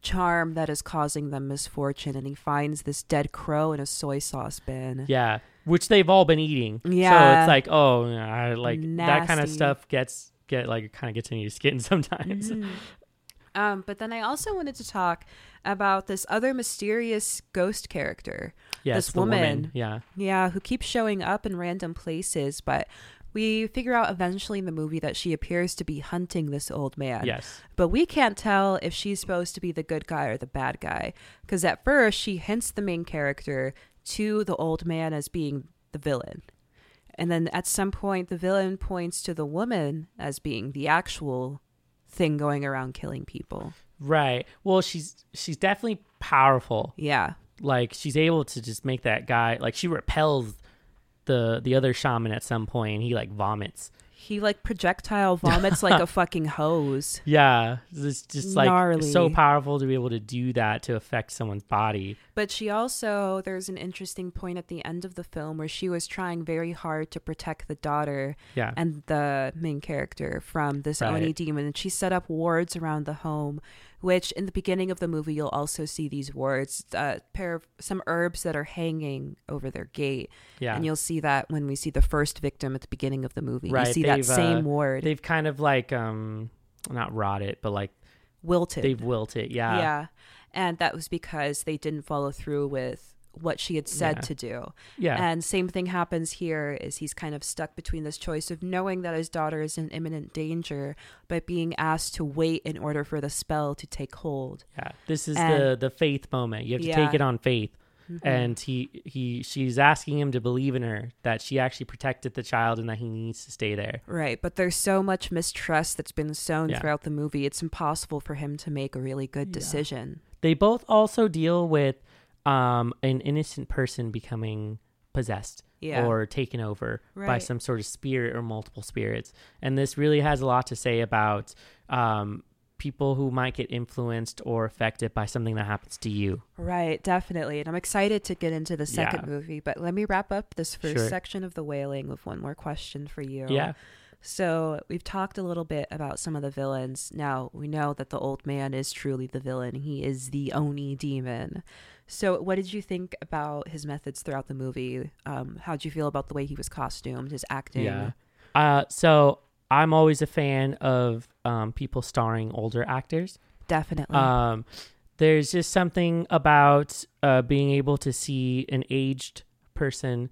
charm that is causing them misfortune, and he finds this dead crow in a soy sauce bin. Yeah, which they've all been eating. Yeah, so Yeah. it's like oh, I like that kind of stuff gets get like kind of gets in your skin sometimes. Mhm. Um, but then I also wanted to talk about this other mysterious ghost character. Yes, This woman. woman. Yeah, Yeah, who keeps showing up in random places, but we figure out eventually in the movie that she appears to be hunting this old man. yes, But we can't tell if she's supposed to be the good guy or the bad guy. Because at first, she hints the main character to the old man as being the villain. And then at some point, the villain points to the woman as being the actual thing going around killing people. right. Well, she's she's definitely powerful. Yeah. like she's able to just make that guy like she repels the the other shaman at some point and he like vomits He like projectile vomits like a fucking hose. yeah it's just like Gnarly. so powerful to be able to do that to affect someone's body But she also, there's an interesting point at the end of the film where she was trying very hard to protect the daughter yeah and the main character from this Right. Oni demon. And she set up wards around the home, which in the beginning of the movie, you'll also see these wards, a pair of some herbs that are hanging over their gate. yeah And you'll see that when we see the first victim at the beginning of the movie. Right, You see that they've, same uh, ward they've kind of like um not rot it but like wilted. they've wilted, yeah yeah. And that was because they didn't follow through with what she had said Yeah. to do. yeah And same thing happens here is he's kind of stuck between this choice of knowing that his daughter is in imminent danger, but being asked to wait in order for the spell to take hold. yeah this is and- the the faith moment you have to Yeah. take it on faith Mhm. and he he she's asking him to believe in her that she actually protected the child and that he needs to stay there Right, but there's so much mistrust that's been sown Yeah. throughout the movie. It's impossible for him to make a really good decision. They both also deal with um, an innocent person becoming possessed Yeah. or taken over by some sort of spirit or multiple spirits. And this really has a lot to say about um, people who might get influenced or affected by something that happens to you. Right, definitely. And I'm excited to get into the second Yeah. movie, but let me wrap up this first Sure. section of the wailing with one more question for you. Yeah. So we've talked a little bit about some of the villains. Now we know that the old man is truly the villain. He is the Oni demon. So what did you think about his methods throughout the movie? Um, how did you feel about the way he was costumed, his acting? Yeah. Uh, so I'm always a fan of um, people starring older actors. Definitely. Um, there's just something about uh, being able to see an aged person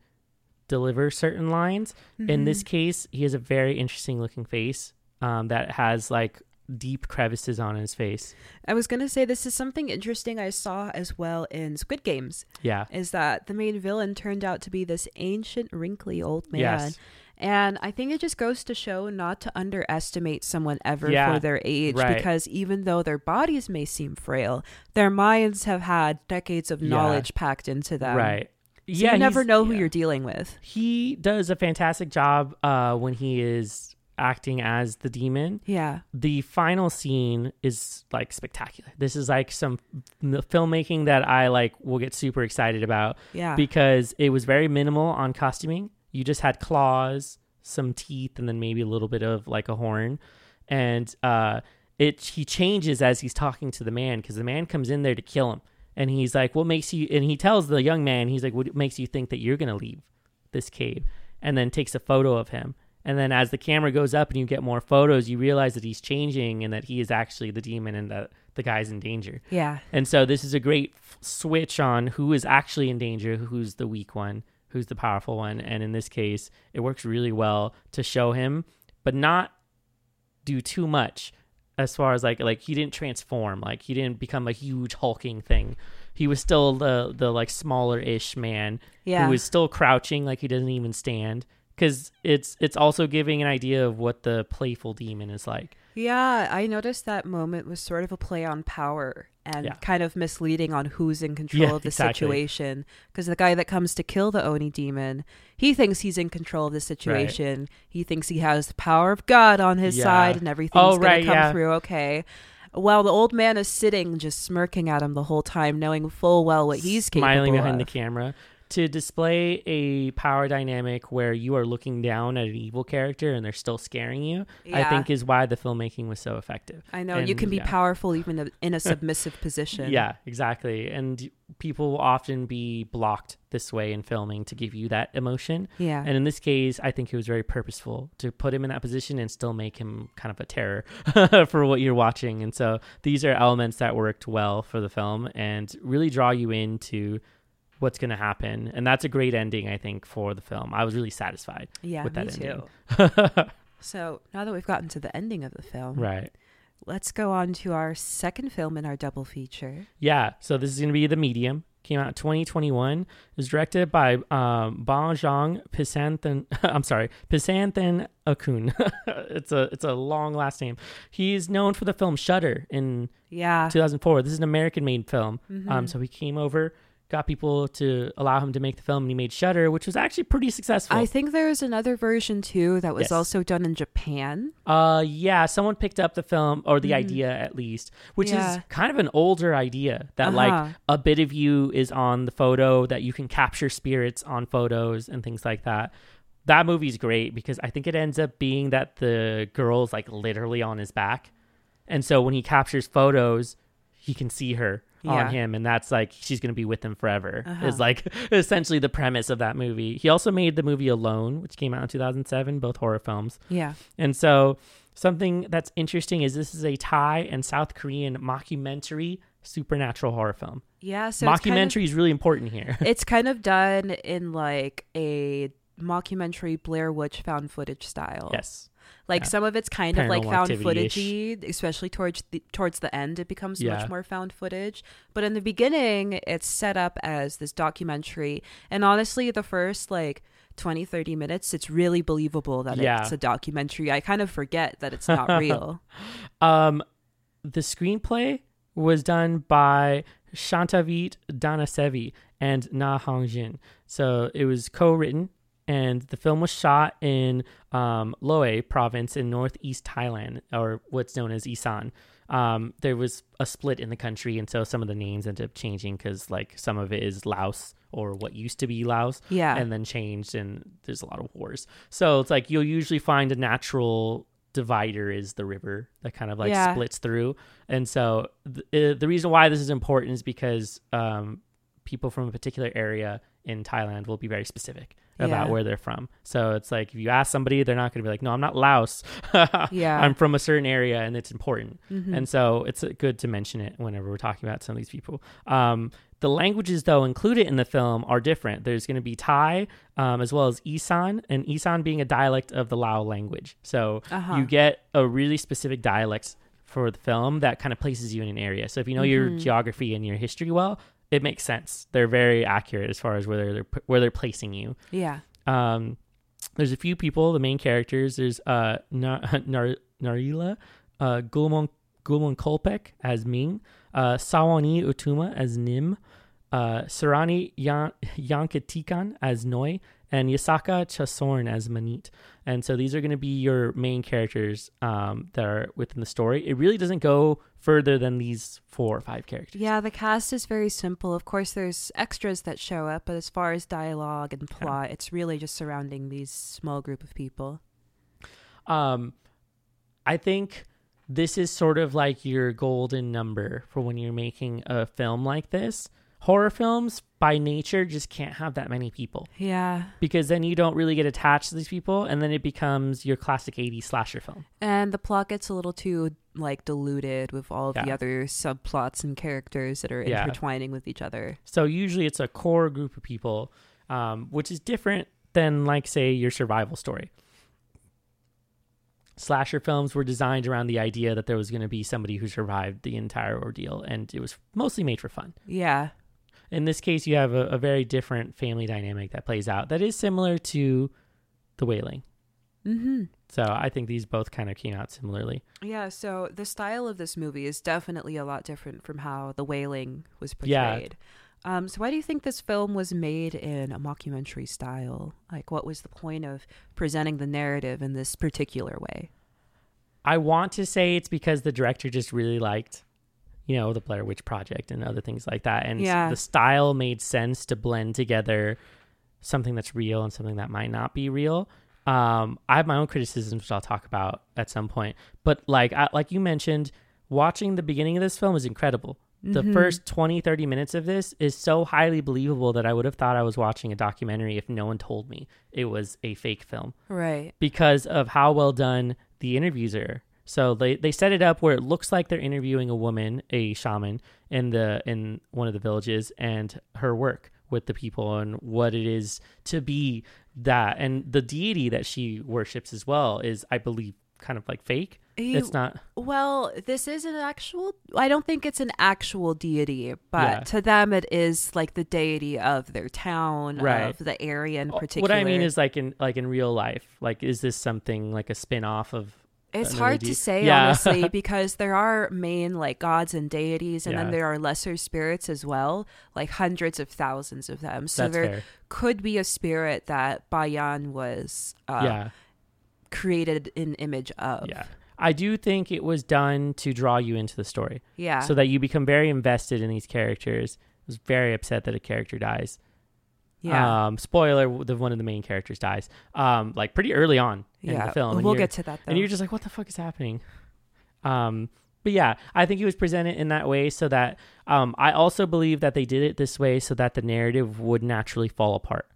deliver certain lines. In this Mhm. case, he has a very interesting looking face um, that has like deep crevices on his face. I was gonna say this is something interesting I saw as well in Squid Games. Yeah. Is that the main villain turned out to be this ancient, wrinkly old man. Yes. And I think it just goes to show not to underestimate someone ever Yeah, for their age right. because even though their bodies may seem frail, their minds have had decades of Yeah. knowledge packed into them. right. So yeah. you never know who yeah. you're dealing with. He does a fantastic job uh, when he is acting as the demon. Yeah. the final scene is like spectacular. This is like some f- filmmaking that I like will get super excited about Yeah. because it was very minimal on costuming. You just had claws, some teeth, and then maybe a little bit of like a horn. And uh, it he changes as he's talking to the man because the man comes in there to kill him, and he's like, "What makes you?" And he tells the young man, "He's like, what makes you think that you're gonna leave this cave?" And then takes a photo of him. And then as the camera goes up and you get more photos, you realize that he's changing and that he is actually the demon and that the guy's in danger. yeah. And so this is a great f- switch on who is actually in danger, who's the weak one, who's the powerful one. And in this case, it works really well to show him, but not do too much as far as like like he didn't transform, like he didn't become a huge hulking thing. He was still the the like smaller ish man Yeah. was still crouching, like he doesn't even stand. Because it's it's also giving an idea of what the playful demon is like. Yeah, I noticed that moment was sort of a play on power and Yeah. kind of misleading on who's in control Yeah, of the exactly. situation. Because the guy that comes to kill the Oni demon, he thinks he's in control of the situation. He thinks he has the power of God on his Yeah. side and everything's Oh, going right, to come through okay. While the old man is sitting just smirking at him the whole time, knowing full well what he's smiling capable behind of. the camera to display a power dynamic where you are looking down at an evil character and they're still scaring you i think is why the filmmaking was so effective I know you can be yeah. powerful even in a submissive position. yeah exactly and people will often be blocked this way in filming to give you that emotion Yeah. and in this case i think it was very purposeful to put him in that position and still make him kind of a terror for what you're watching and so these are elements that worked well for the film and really draw you into what's going to happen. And that's a great ending i think for the film. I was really satisfied yeah, with me that too. So now that we've gotten to the ending of the film, right. let's go on to our second film in our double feature. yeah so this is going to be the medium. Came out in 2021 it was directed by um Bong Pisanthan I'm sorry Pisanthan Akun. It's a it's a long last name. He's known for the film Shutter in Yeah. 2004 this is an American made film. Mhm. um so he came over got people to allow him to make the film and he made Shutter which was actually pretty successful I think there's another version too that was Yes. also done in Japan. Uh, yeah, someone picked up the film or the Mhm. idea at least, which Yeah. is kind of an older idea that Uh-huh. like a bit of you is on the photo, that you can capture spirits on photos and things like that. That movie's great because I think it ends up being that the girl's like literally on his back, and so when he captures photos, he can see her Yeah. on him, and that's like she's gonna be with him forever. Uh-huh. Is like essentially the premise of that movie. He also made the movie Alone, which came out in 2007, both horror films. Yeah. And so, something that's interesting is this is a Thai and South Korean mockumentary supernatural horror film. Yeah. So it's kind of- mockumentary is really important here. it's kind of done in like a mockumentary Blair Witch found footage style. yes. Like Yeah. some of it's kind of like found footagey, especially towards the towards the end it becomes Yeah. much more found footage. But in the beginning it's set up as this documentary. And honestly the first like 20 30 minutes it's really believable that Yeah. it's a documentary. I kind of forget that it's not real. Um, the screenplay was done by Chantavit Dhanasevi and Na Hongjin. So it was co-written, and the film was shot in um, Loei province in northeast Thailand, or what's known as Isan. Um, there was a split in the country, and so some of the names ended up changing because, like, some of it is Laos or what used to be Laos, Yeah. and then changed, and there's a lot of wars. So it's like you'll usually find a natural divider is the river that kind of like Yeah. splits through, and so th- uh, the reason why this is important is because um, people from a particular area in Thailand will be very specific about Yeah. where they're from. So it's like if you ask somebody, they're not going to be like, "No, I'm not Laos. Yeah. I'm from a certain area, and it's important." Mhm. And so it's good to mention it whenever we're talking about some of these people. Um, the languages, though, included in the film are different. There's going to be Thai um, as well as Isan, and Isan being a dialect of the Lao language. So Uh-huh. you get a really specific dialect for the film that kind of places you in an area. So if you know your Mhm. geography and your history well, it makes sense. They're very accurate as far as where they're where they're placing you. yeah. Um, there's a few people, the main characters. There's uh Nar- Nar- Narila, uh Gulmon Gulmon Kolpek as Ming, uh Sawanee Utoomma as Nim, uh Sarani Yan- Yankittikan as Noi, and Yasaka Chaisorn as Manit. And so these are going to be your main characters um, that are within the story. It really doesn't go further than these four or five characters. Yeah, the cast is very simple. Of course, there's extras that show up, but as far as dialogue and plot, it's really just surrounding these small group of people. Um, I think this is sort of like your golden number for when you're making a film like this. Horror films, by nature, just can't have that many people Yeah. because then you don't really get attached to these people, and then it becomes your classic 80s slasher film. And the plot gets a little too like diluted with all of the other subplots and characters that are Yeah. intertwining with each other. So usually it's a core group of people, um, which is different than, like, say, your survival story. Slasher films were designed around the idea that there was going to be somebody who survived the entire ordeal, and it was mostly made for fun. Yeah. In this case, you have a, a very different family dynamic that plays out that is similar to The Wailing. Mm-hmm. So I think these both kind of came out similarly. Yeah, so the style of this movie is definitely a lot different from how The Wailing was Yeah. portrayed. Um, so why do you think this film was made in a mockumentary style? Like, what was the point of presenting the narrative in this particular way? I want to say it's because the director just really liked, you know, the Blair Witch Project and other things like that. And Yeah. the style made sense to blend together something that's real and something that might not be real. Um, I have my own criticisms, which I'll talk about at some point. But like, I, like you mentioned, watching the beginning of this film is incredible. The Mhm. first 20, 30 minutes of this is so highly believable that I would have thought I was watching a documentary if no one told me it was a fake film Right. because of how well done the interviews are. So they, they set it up where it looks like they're interviewing a woman, a shaman, in the in one of the villages, and her work with the people and what it is to be that, and the deity that she worships as well is, I believe, kind of like fake. You- It's not. Well, this is an actual. I don't think it's an actual deity, but Yeah. to them, it is like the deity of their town, Right. of the area in particular. What. I mean is like in like in real life, like is this something like a spin off of? It's hard to say, Yeah. honestly, because there are main like gods and deities, and Yeah. then there are lesser spirits as well, like hundreds of thousands of them. So That's there fair. could be a spirit that Bayan was uh, yeah. created an image of. Yeah. I do think it was done to draw you into the story. Yeah. so that you become very invested in these characters. I was very upset that a character dies. Yeah. Um, spoiler: the one of the main characters dies. Um, like pretty early on in yeah. the film. and We'll get to that though. and you're just like, what the fuck is happening? Um, but yeah, I think it was presented in that way so that um, I also believe that they did it this way so that the narrative would naturally fall apart.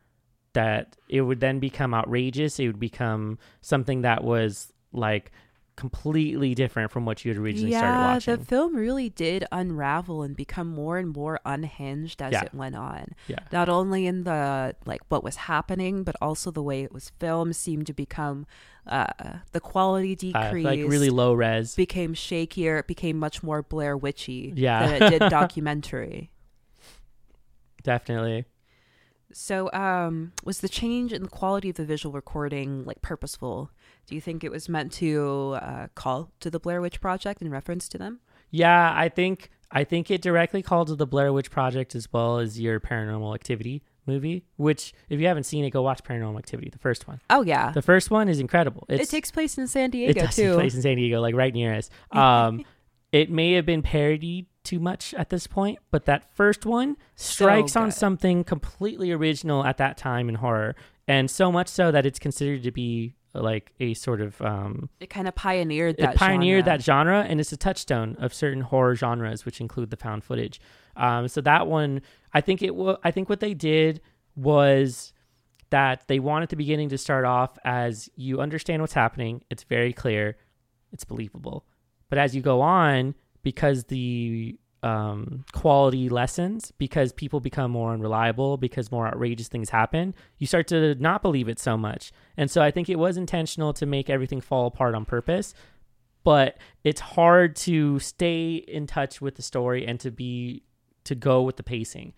That it would then become outrageous. It would become something that was like completely different from what you had originally started yeah, watching. the film really did unravel and become more and more unhinged as Yeah. it went on. Yeah. Not only in the like what was happening, but also the way it was filmed seemed to become uh, the quality Uh, like really low res. became shakier. It became much more Blair Witchy Yeah. than it did documentary. Definitely. So, um, was the change in the quality of the visual recording like purposeful? Do you think it was meant to uh, call to the Blair Witch Project in reference to them? Yeah, I think I think it directly called to the Blair Witch Project as well as your Paranormal Activity movie. Which, if you haven't seen it, go watch Paranormal Activity, the first one. Oh yeah, The first one is incredible. It's, it takes place in San it Diego does too. take place in San Diego, like right near us. Um, it may have been parodied too much at this point, but that first one strikes on something completely original at that time in horror, and so much so that it's considered to be like a sort of um, It kind of pioneered it that. pioneered genre. that genre and it's a touchstone of certain horror genres which include the found footage um, so that one i think it wa i think what they did was that they wanted the beginning to start off as you understand what's happening it's very clear it's believable but as you go on because the um, quality lessens because people become more unreliable because more outrageous things happen you start to not believe it so much. And so i think it was intentional to make everything fall apart on purpose but it's hard to stay in touch with the story and to be to go with the pacing.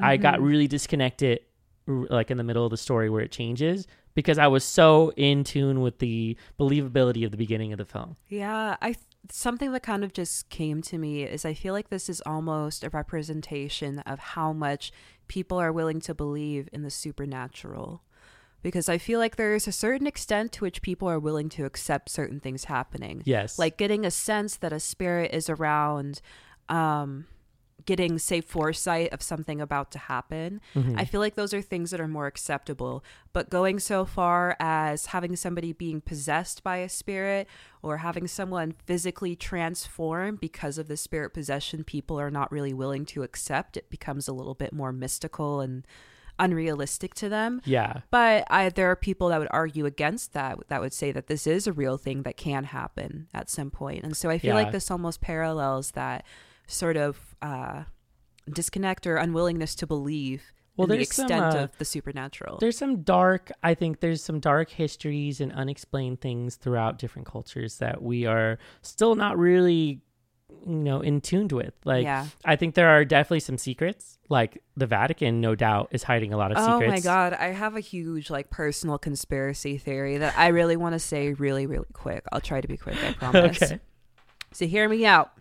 I got Mhm. really disconnected like in the middle of the story where it changes because i was so in tune with the believability of the beginning of the film. Yeah, I something that kind of just came to me is I feel like this is almost a representation of how much people are willing to believe in the supernatural. Because I feel like there's a certain extent to which people are willing to accept certain things happening. yes Like getting a sense that a spirit is around, um, getting, say, foresight of something about to happen. Mhm. I feel like those are things that are more acceptable. But going so far as having somebody being possessed by a spirit or having someone physically transform because of the spirit possession, people are not really willing to accept. It becomes a little bit more mystical and unrealistic to them. yeah But I, there are people that would argue against that, that would say that this is a real thing that can happen at some point. And so I feel Yeah. like this almost parallels that sort of uh, disconnect or unwillingness to believe Well, in the there's some, extent uh, of the supernatural. There's some dark, I think there's some dark histories and unexplained things throughout different cultures that we are still not really you know in tuned with. Like yeah. I think there are definitely some secrets. Like the Vatican, no doubt, is hiding a lot of Oh secrets. Oh my god, I have a huge like personal conspiracy theory that I really want to say really really quick. I'll try to be quick, I promise. okay. So hear me out.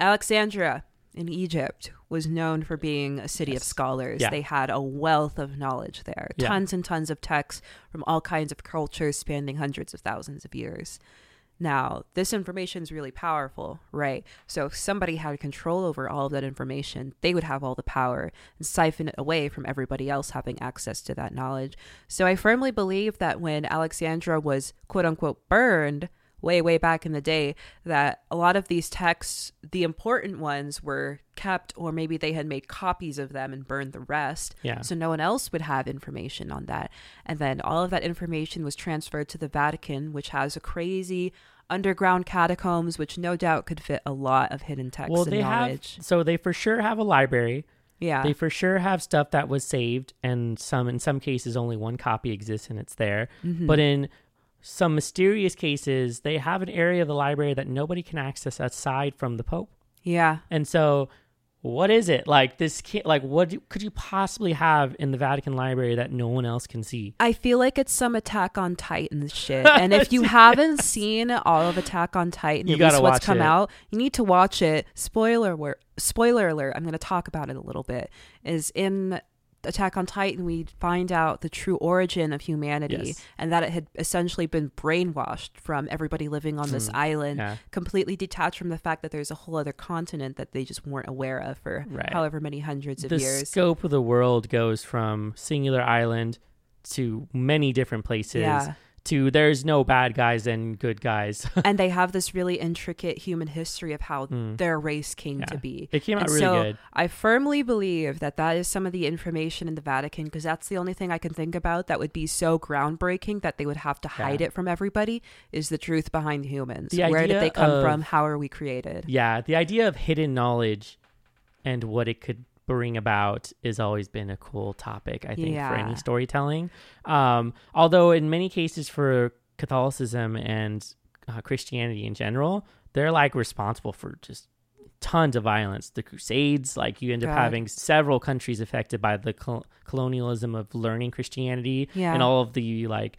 Alexandria in Egypt was known for being a city of scholars. Yeah. They had a wealth of knowledge there. Yeah. Tons and tons of texts from all kinds of cultures spanning hundreds of thousands of years. Now, this information is really powerful, right? So if somebody had control over all of that information, they would have all the power and siphon it away from everybody else having access to that knowledge. So I firmly believe that when Alexandria was quote unquote burned, way, way back in the day, that a lot of these texts, the important ones, were kept, or maybe they had made copies of them and burned the rest. Yeah. So no one else would have information on that. And then all of that information was transferred to the Vatican, which has a crazy underground catacombs, which no doubt could fit a lot of hidden texts Well, and they knowledge. have so they for sure have a library. yeah. They for sure have stuff that was saved, and some in some cases only one copy exists and it's there. Mhm. But in some mysterious cases, they have an area of the library that nobody can access aside from the Pope. yeah. And so, what is it like? This like what do, could you possibly have in the Vatican library that no one else can see? I feel like it's some Attack on Titan shit. And if you haven't seen all of Attack on Titan, You at gotta least what's watch come it. out, you need to watch it. Spoiler alert, spoiler alert, I'm going to talk about it a little bit. Is in Attack on Titan, we find out the true origin of humanity Yes. and that it had essentially been brainwashed from everybody living on this Hmm. island, Yeah. completely detached from the fact that there's a whole other continent that they just weren't aware of for Right. however many hundreds of the years. The scope of the world goes from singular island to many different places Yeah. To there's no bad guys and good guys. and they have this really intricate human history of how Mm. their race came Yeah. to be. it came out And really so good. I firmly believe that that is some of the information in the Vatican because that's the only thing I can think about that would be so groundbreaking that they would have to hide Yeah. it from everybody is the truth behind humans. The Where did they come of- from? How are we created? Yeah, the idea of hidden knowledge and what it could bring about has always been a cool topic, I think, for any storytelling. Um, although in many cases for Catholicism and uh, Christianity in general, they're like responsible for just tons of violence. The Crusades, like you end up God. having several countries affected by the col- colonialism of learning Christianity Yeah. and all of the like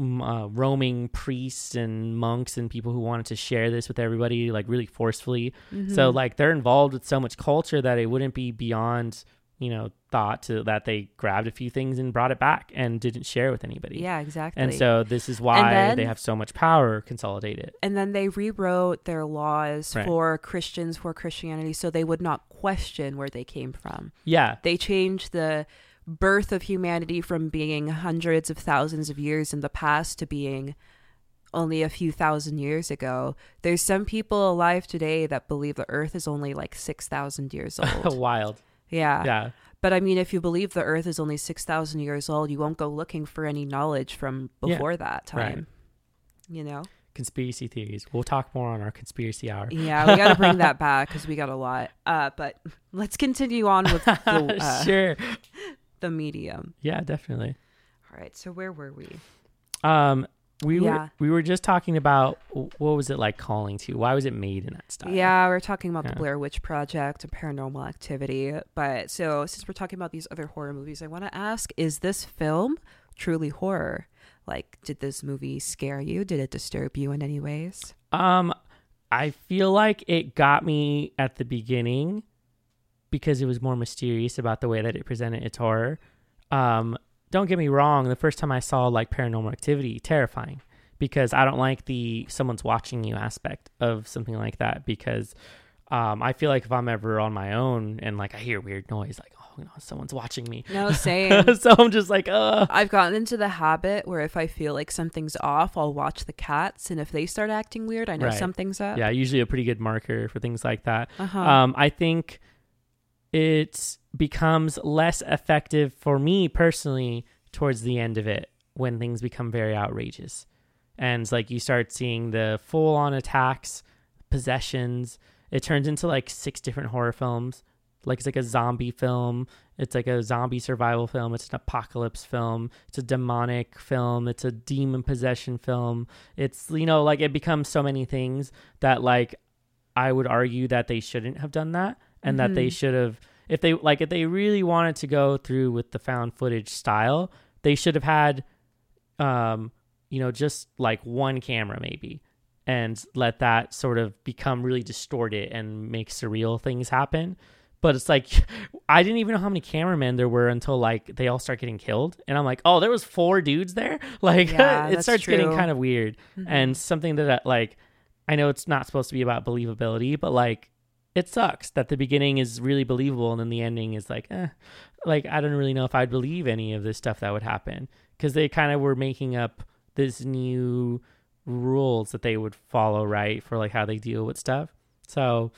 uh, roaming priests and monks and people who wanted to share this with everybody like really forcefully so Mhm. like they're involved with so much culture that it wouldn't be beyond you know thought to that they grabbed a few things and brought it back and didn't share with anybody yeah, exactly. and so this is why then- they have so much power consolidated and then they rewrote their laws Right. for Christians for Christianity so they would not question where they came from. yeah They changed the birth of humanity from being hundreds of thousands of years in the past to being only a few thousand years ago. There's some people alive today that believe the earth is only like 6,000 years old. wild yeah. yeah But I mean, if you believe the earth is only 6,000 years old, you won't go looking for any knowledge from Yeah. before that Right. time. You know? conspiracy theories we'll talk more on our conspiracy hour Yeah, we got to bring that back because we got a lot. Uh, but let's continue on with the, uh, sure the medium. yeah definitely All right, so where were we? um we Yeah. were we were just talking about what was it like calling to why was it made in that style Yeah, we're talking about Yeah. the Blair Witch Project and paranormal activity. But so since we're talking about these other horror movies, I want to ask is this film truly horror? Like, did this movie scare you? Did it disturb you in any ways? Um, I feel like it got me at the beginning because it was more mysterious about the way that it presented its horror. Um, don't get me wrong, the first time I saw like paranormal activity, terrifying because I don't like the someone's watching you aspect of something like that because um, I feel like if I'm ever on my own and like I hear weird noise, like, oh, no, someone's watching me. No, same. so I'm just like, uh, I've gotten into the habit where if I feel like something's off, I'll watch the cats, and if they start acting weird, I know Right. something's up. yeah, usually a pretty good marker for things like that. Uh-huh. Um, I think it becomes less effective for me personally towards the end of it when things become very outrageous. And like you start seeing the full on attacks, possessions. It turns into like six different horror films. Like it's like a zombie film. It's like a zombie survival film. It's an apocalypse film. It's a demonic film. It's a demon possession film. It's you know like it becomes so many things that like I would argue that they shouldn't have done that and that they Mhm. should have if they like if they really wanted to go through with the found footage style, they should have had um you know just like one camera maybe and let that sort of become really distorted and make surreal things happen. But it's like I didn't even know how many cameramen there were until like they all start getting killed, and I'm like, oh, there was four dudes there. Like Yeah, it starts getting kind of weird, Mhm. and something that uh, like I know it's not supposed to be about believability, but like it sucks that the beginning is really believable and then the ending is like, eh, like I don't really know if I'd believe any of this stuff that would happen because they kind of were making up this new rules that they would follow right for like how they deal with stuff. So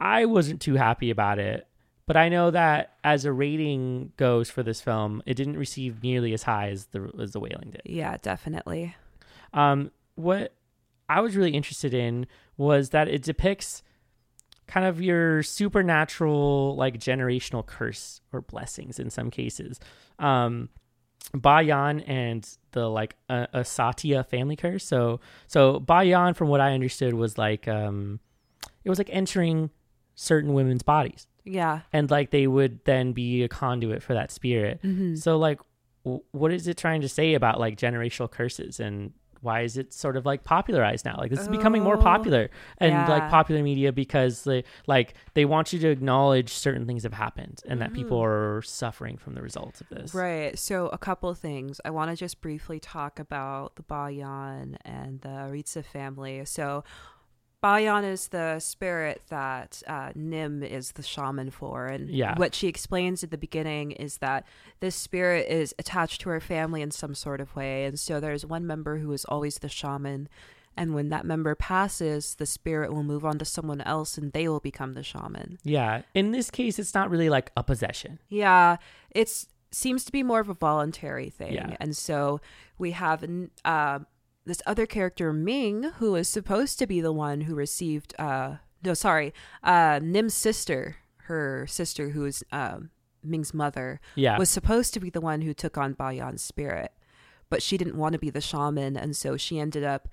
I wasn't too happy about it, but I know that as a rating goes for this film, it didn't receive nearly as high as the as the Wailing did. yeah, definitely. Um, what I was really interested in was that it depicts kind of your supernatural, like generational curse or blessings in some cases. Um, Bayan and the like uh, a Satya family curse. So, so Bayan, from what I understood, was like um, it was like entering certain women's bodies, Yeah. and like they would then be a conduit for that spirit. hmm So like w- what is it trying to say about like generational curses and why is it sort of like popularized now? Like this is becoming more Oh, popular and like popular media because they like they want you to acknowledge certain things have happened and that people Mhm. are suffering from the results of this. Right. So a couple of things. I want to just briefly talk about the Bayan and the Ritsa family. So Bayan is the spirit that uh, Nim is the shaman for, and Yeah. what she explains at the beginning is that this spirit is attached to her family in some sort of way, and so there's one member who is always the shaman. And when that member passes, the spirit will move on to someone else and they will become the shaman. Yeah. In this case it's not really like a possession. Yeah, it's seems to be more of a voluntary thing, Yeah. and so we have uh, this other character Ming, who is supposed to be the one who received. Uh, no, sorry, uh, Nim's sister, her sister, who is um, Ming's mother, Yeah. was supposed to be the one who took on Bayan's spirit, but she didn't want to be the shaman, and so she ended up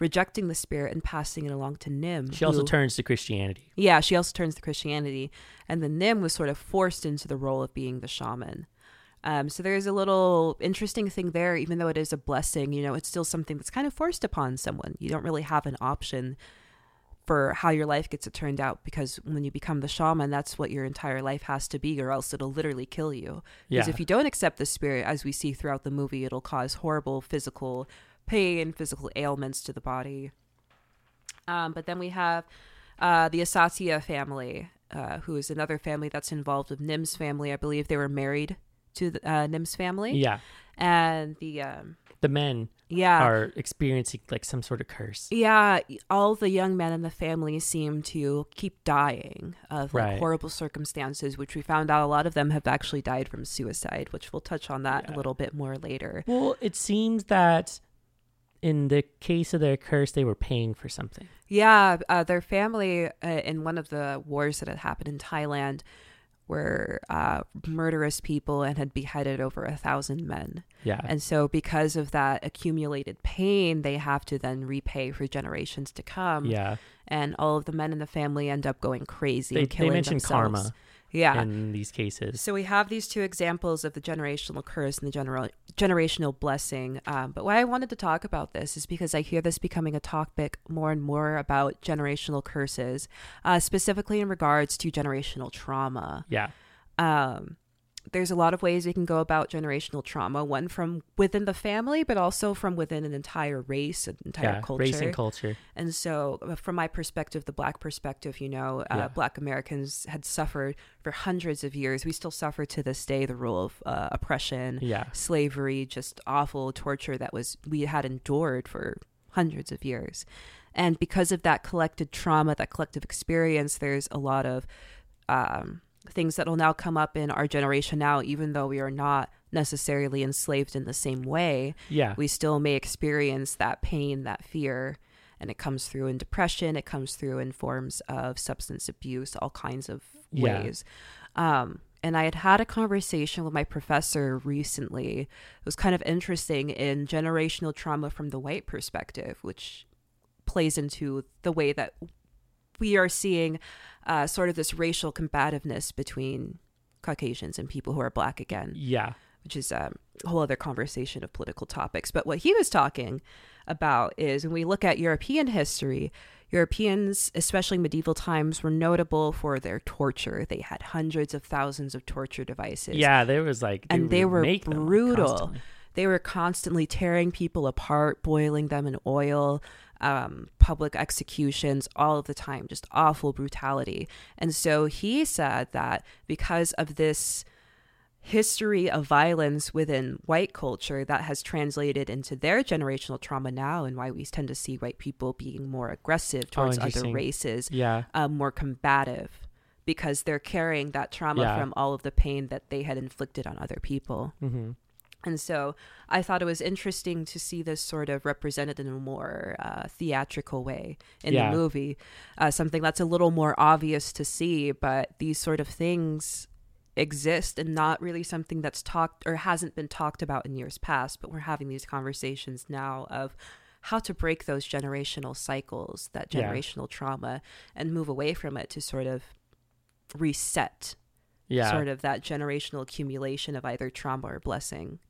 rejecting the spirit and passing it along to Nim. she also who- turns to Christianity. yeah, she also turns to Christianity, and the Nim was sort of forced into the role of being the shaman. Um, so there's a little interesting thing there, even though it is a blessing. You know, it's still something that's kind of forced upon someone. You don't really have an option for how your life gets it turned out because when you become the shaman, that's what your entire life has to be, or else it'll literally kill you. Because Yeah. if you don't accept the spirit, as we see throughout the movie, it'll cause horrible physical pain, physical ailments to the body. Um, but then we have uh, the Asatya family, uh, who is another family that's involved with Nim's family. I believe they were married to the, uh, Nim's family. yeah. And the, um, The men yeah. are experiencing like some sort of curse. Yeah, all the young men in the family seem to keep dying of like Right. horrible circumstances, which we found out a lot of them have actually died from suicide, which we'll touch on that a little bit more later. Well, it seems that in the case of their curse, they were paying for something. Yeah, uh, their family uh, in one of the wars that had happened in Thailand were uh, murderous people and had beheaded over a thousand men. Yeah. And so, because of that accumulated pain, they have to then repay for generations to come. yeah. And all of the men in the family end up going crazy They, and they killing mentioned themselves. karma Yeah. in these cases. so we have these two examples of the generational curse and the general generational blessing. Um, but why I wanted to talk about this is because I hear this becoming a topic more and more about generational curses, uh, specifically in regards to generational trauma. Yeah. Um, there's a lot of ways we can go about generational trauma. One from within the family, but also from within an entire race, an entire Yeah. culture. Race and culture. And so, uh, from my perspective, the black perspective, you know, uh, Yeah. black Americans had suffered for hundreds of years. We still suffer to this day the rule of uh, oppression, Yeah. slavery, just awful torture that was we had endured for hundreds of years. And because of that collective trauma, that collective experience, there's a lot of um, things that will now come up in our generation now, even though we are not necessarily enslaved in the same way Yeah. we still may experience that pain, that fear, and it comes through in depression. It comes through in forms of substance abuse, all kinds of Yeah. ways. Um, and I had had a conversation with my professor recently. It was kind of interesting in generational trauma from the white perspective, which plays into the way that we are seeing uh, sort of this racial combativeness between Caucasians and people who are black again. Yeah. Which is um, a whole other conversation of political topics. But what he was talking about is when we look at European history, Europeans, especially medieval times, were notable for their torture. They had hundreds of thousands of torture devices. Yeah, there was like, and they were brutal. They were constantly tearing people apart, boiling them in oil, um, public executions all of the time, just awful brutality. And so he said that because of this history of violence within white culture that has translated into their generational trauma now and why we tend to see white people being more aggressive towards other races Yeah. um, more combative because they're carrying that trauma Yeah. from all of the pain that they had inflicted on other people. hmm And so I thought it was interesting to see this sort of represented in a more uh, theatrical way in Yeah. the movie. Uh, something that's a little more obvious to see, but these sort of things exist and not really something that's talked or hasn't been talked about in years past. But we're having these conversations now of how to break those generational cycles, that Yeah. generational trauma, and move away from it to sort of reset Yeah. sort of that generational accumulation of either trauma or blessing.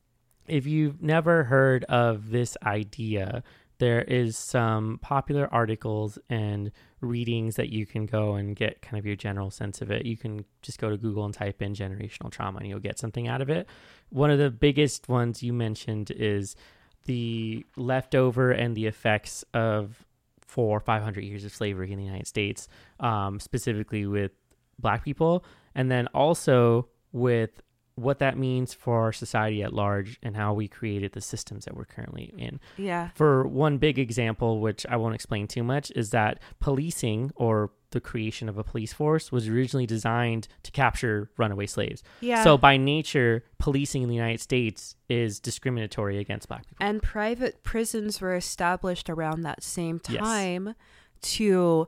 If you've never heard of this idea, there is some popular articles and readings that you can go and get kind of your general sense of it. You can just go to Google and type in generational trauma and you'll get something out of it. One of the biggest ones you mentioned is the leftover and the effects of four or five hundred years of slavery in the United States, um, specifically with black people, and then also with what that means for our society at large and how we created the systems that we're currently in. Yeah. For one big example, which I won't explain too much, is that policing or the creation of a police force was originally designed to capture runaway slaves. Yeah. So by nature, policing in the United States is discriminatory against black people. and private prisons were established around that same Yes. time to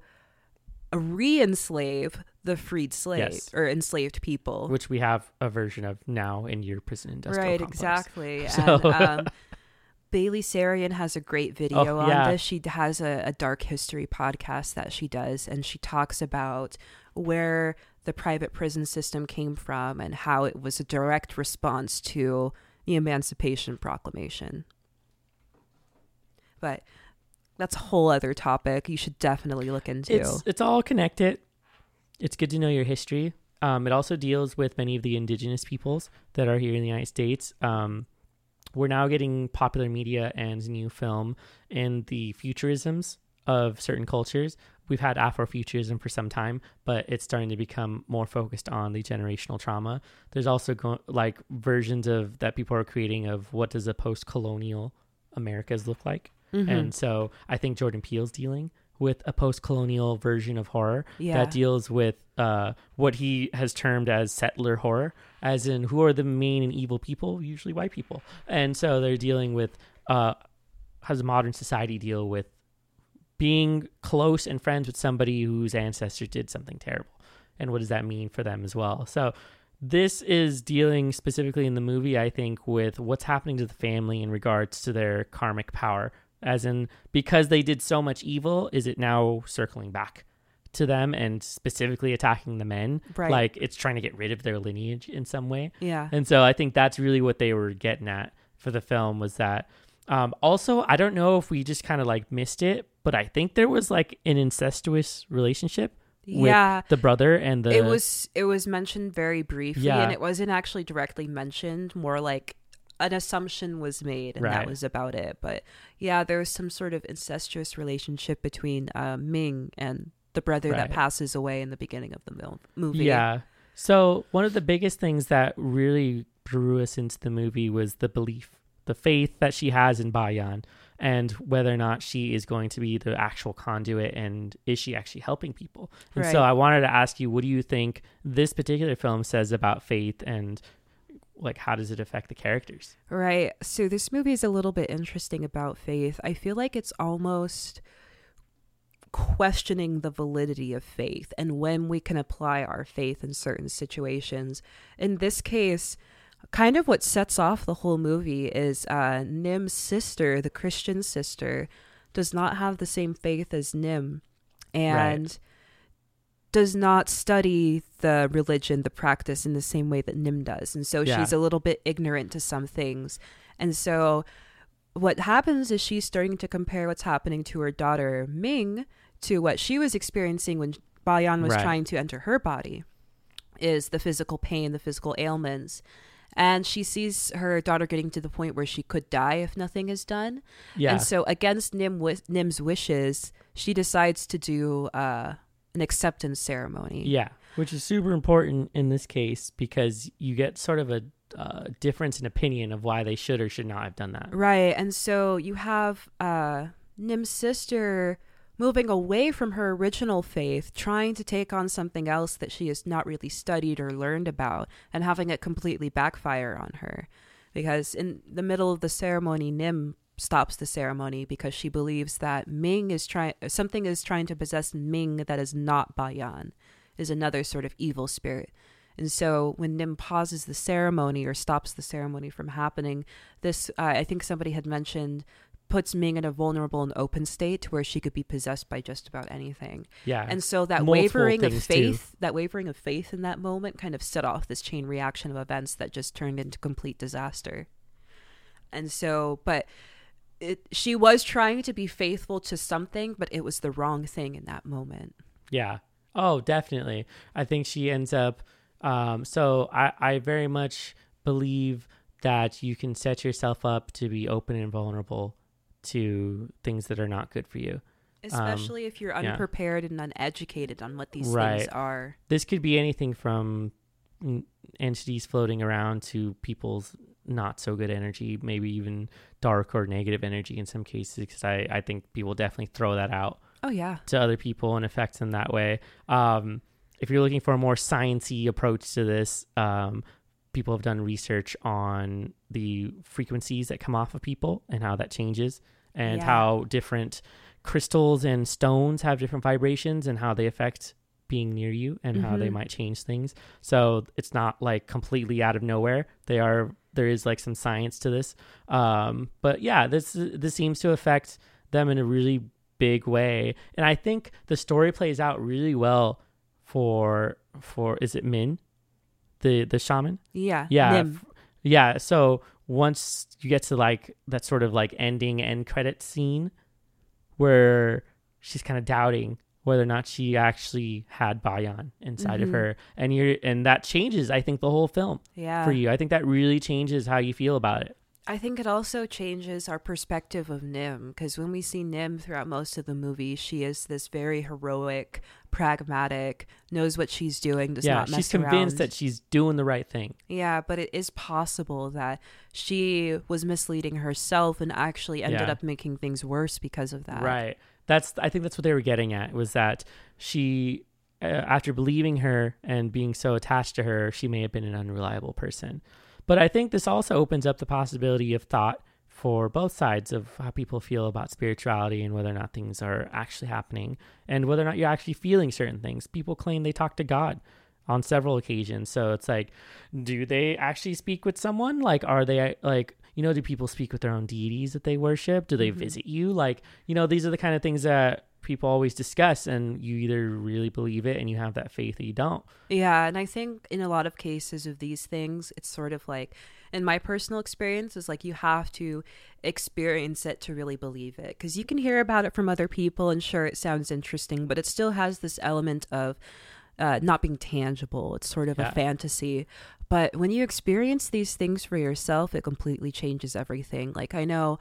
re-enslave the freed slaves Yes. or enslaved people. Which we have a version of now in your prison industrial right, complex. exactly. So- And um, Bailey Sarian has a great video Oh, on yeah. this. She has a, a dark history podcast that she does, and she talks about where the private prison system came from and how it was a direct response to the Emancipation Proclamation. But that's a whole other topic you should definitely look into. It's it's all connected. It's good to know your history. Um, it also deals with many of the indigenous peoples that are here in the United States. Um, we're now getting popular media and new film in the futurisms of certain cultures. We've had Afrofuturism for some time, but it's starting to become more focused on the generational trauma. There's also go- like versions of that people are creating of what does a post-colonial Americas look like. Mhm. And so I think Jordan Peele's dealing with a post-colonial version of horror Yeah. that deals with uh, what he has termed as settler horror, as in who are the main and evil people? Usually white people. And so they're dealing with uh, how does modern society deal with being close and friends with somebody whose ancestors did something terrible, and what does that mean for them as well? So this is dealing specifically in the movie, I think, with what's happening to the family in regards to their karmic power. As in, because they did so much evil, is it now circling back to them and specifically attacking the men? Right. Like it's trying to get rid of their lineage in some way. yeah. And so I think that's really what they were getting at for the film was that. Um, also, I don't know if we just kind of like missed it, but I think there was like an incestuous relationship with yeah. the brother and the. it was it was mentioned very briefly Yeah. and it wasn't actually directly mentioned more like an assumption was made and that was about it. But yeah there was some sort of incestuous relationship between uh, ming and the brother that passes away in the beginning of the mil- movie. Yeah. So one of the biggest things that really drew us into the movie was the belief, the faith that she has in Bayan, and whether or not she is going to be the actual conduit and is she actually helping people. And so I wanted to ask you, what do you think this particular film says about faith and like how does it affect the characters? Right. So this movie is a little bit interesting about faith. I feel like it's almost questioning the validity of faith and when we can apply our faith in certain situations. In this case, kind of what sets off the whole movie is uh, Nim's sister, the Christian sister, does not have the same faith as Nim. And does not study the religion, the practice in the same way that Nim does. And so Yeah. she's a little bit ignorant to some things. And so what happens is she's starting to compare what's happening to her daughter Ming to what she was experiencing when Bayan was Right. trying to enter her body is the physical pain, the physical ailments. And she sees her daughter getting to the point where she could die if nothing is done. Yeah. And so, against Nim wi- Nim's wishes, she decides to do uh, an acceptance ceremony. Yeah, which is super important in this case because you get sort of a uh, difference in opinion of why they should or should not have done that. Right. And so you have uh, Nim's sister moving away from her original faith, trying to take on something else that she has not really studied or learned about, and having it completely backfire on her. Because in the middle of the ceremony, Nim stops the ceremony because she believes that Ming is trying something is trying to possess Ming that is not Bayan, is another sort of evil spirit. And so when Nim pauses the ceremony or stops the ceremony from happening, this uh, I think somebody had mentioned puts Ming in a vulnerable and open state to where she could be possessed by just about anything. Yeah. And so that Multiple wavering of things, too. faith, that wavering of faith in that moment kind of set off this chain reaction of events that just turned into complete disaster. And so, but it, she was trying to be faithful to something, but it was the wrong thing in that moment. Yeah. Oh, definitely. I think she ends up. Um, so I, I very much believe that you can set yourself up to be open and vulnerable to things that are not good for you. Especially if you're Um, yeah. unprepared and uneducated on what these Right. things are. This could be anything from entities floating around to people's not so good energy, maybe even dark or negative energy in some cases. Because I, I think people definitely throw that out Oh, yeah. to other people and affects them that way. Um, if you're looking for a more sciencey approach to this, um, people have done research on the frequencies that come off of people and how that changes, and Yeah. how different crystals and stones have different vibrations and how they affect being near you and how they Mhm. might change things. So it's not like completely out of nowhere. They are there is like some science to this. Um, but yeah, this this seems to affect them in a really big way, and I think the story plays out really well for for is it Min, the the shaman? Yeah. Yeah, Nim. yeah. So once you get to like that sort of like ending end credit scene, where she's kind of doubting whether or not she actually had Bayan inside of Mhm. her, and you're and that changes, I think, the whole film Yeah. for you. I think that really changes how you feel about it. I think it also changes our perspective of Nim because when we see Nim throughout most of the movie, she is this very heroic, pragmatic, knows what she's doing, does yeah, not mess she's convinced around. that she's doing the right thing. Yeah, but it is possible that she was misleading herself and actually ended Yeah. up making things worse because of that. Right. That's I think that's what they were getting at was that she uh, after believing her and being so attached to her, she may have been an unreliable person. But I think this also opens up the possibility of thought for both sides of how people feel about spirituality and whether or not things are actually happening and whether or not you're actually feeling certain things. People claim they talk to God on several occasions. So it's like, do they actually speak with someone? Like, are they like, you know, do people speak with their own deities that they worship? Do they Mhm. visit you? Like, you know, these are the kind of things that people always discuss, and you either really believe it and you have that faith, or you don't. Yeah, and I think in a lot of cases of these things, it's sort of like, in my personal experience, is like you have to experience it to really believe it. Because you can hear about it from other people, and sure, it sounds interesting, but it still has this element of uh, not being tangible. It's sort of Yeah. a fantasy. But when you experience these things for yourself, it completely changes everything. Like, I know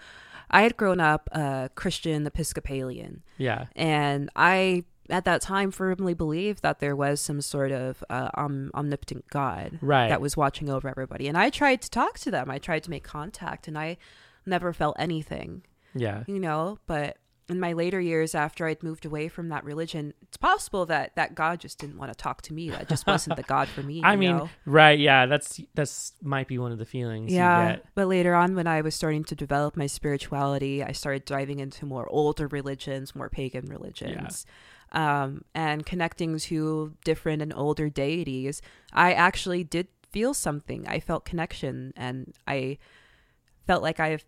I had grown up uh, Christian Episcopalian. Yeah. And I, at that time, firmly believed that there was some sort of uh, om- omnipotent God Right. that was watching over everybody. And I tried to talk to them, I tried to make contact, and I never felt anything, Yeah. you know? But in my later years, after I'd moved away from that religion, it's possible that that God just didn't want to talk to me. That just wasn't the God for me. I mean, know? right. Yeah. That's, that's might be one of the feelings you Yeah, get. but later on, when I was starting to develop my spirituality, I started diving into more older religions, more pagan religions, um, and connecting to different and older deities. I actually did feel something. I felt connection, and I felt like I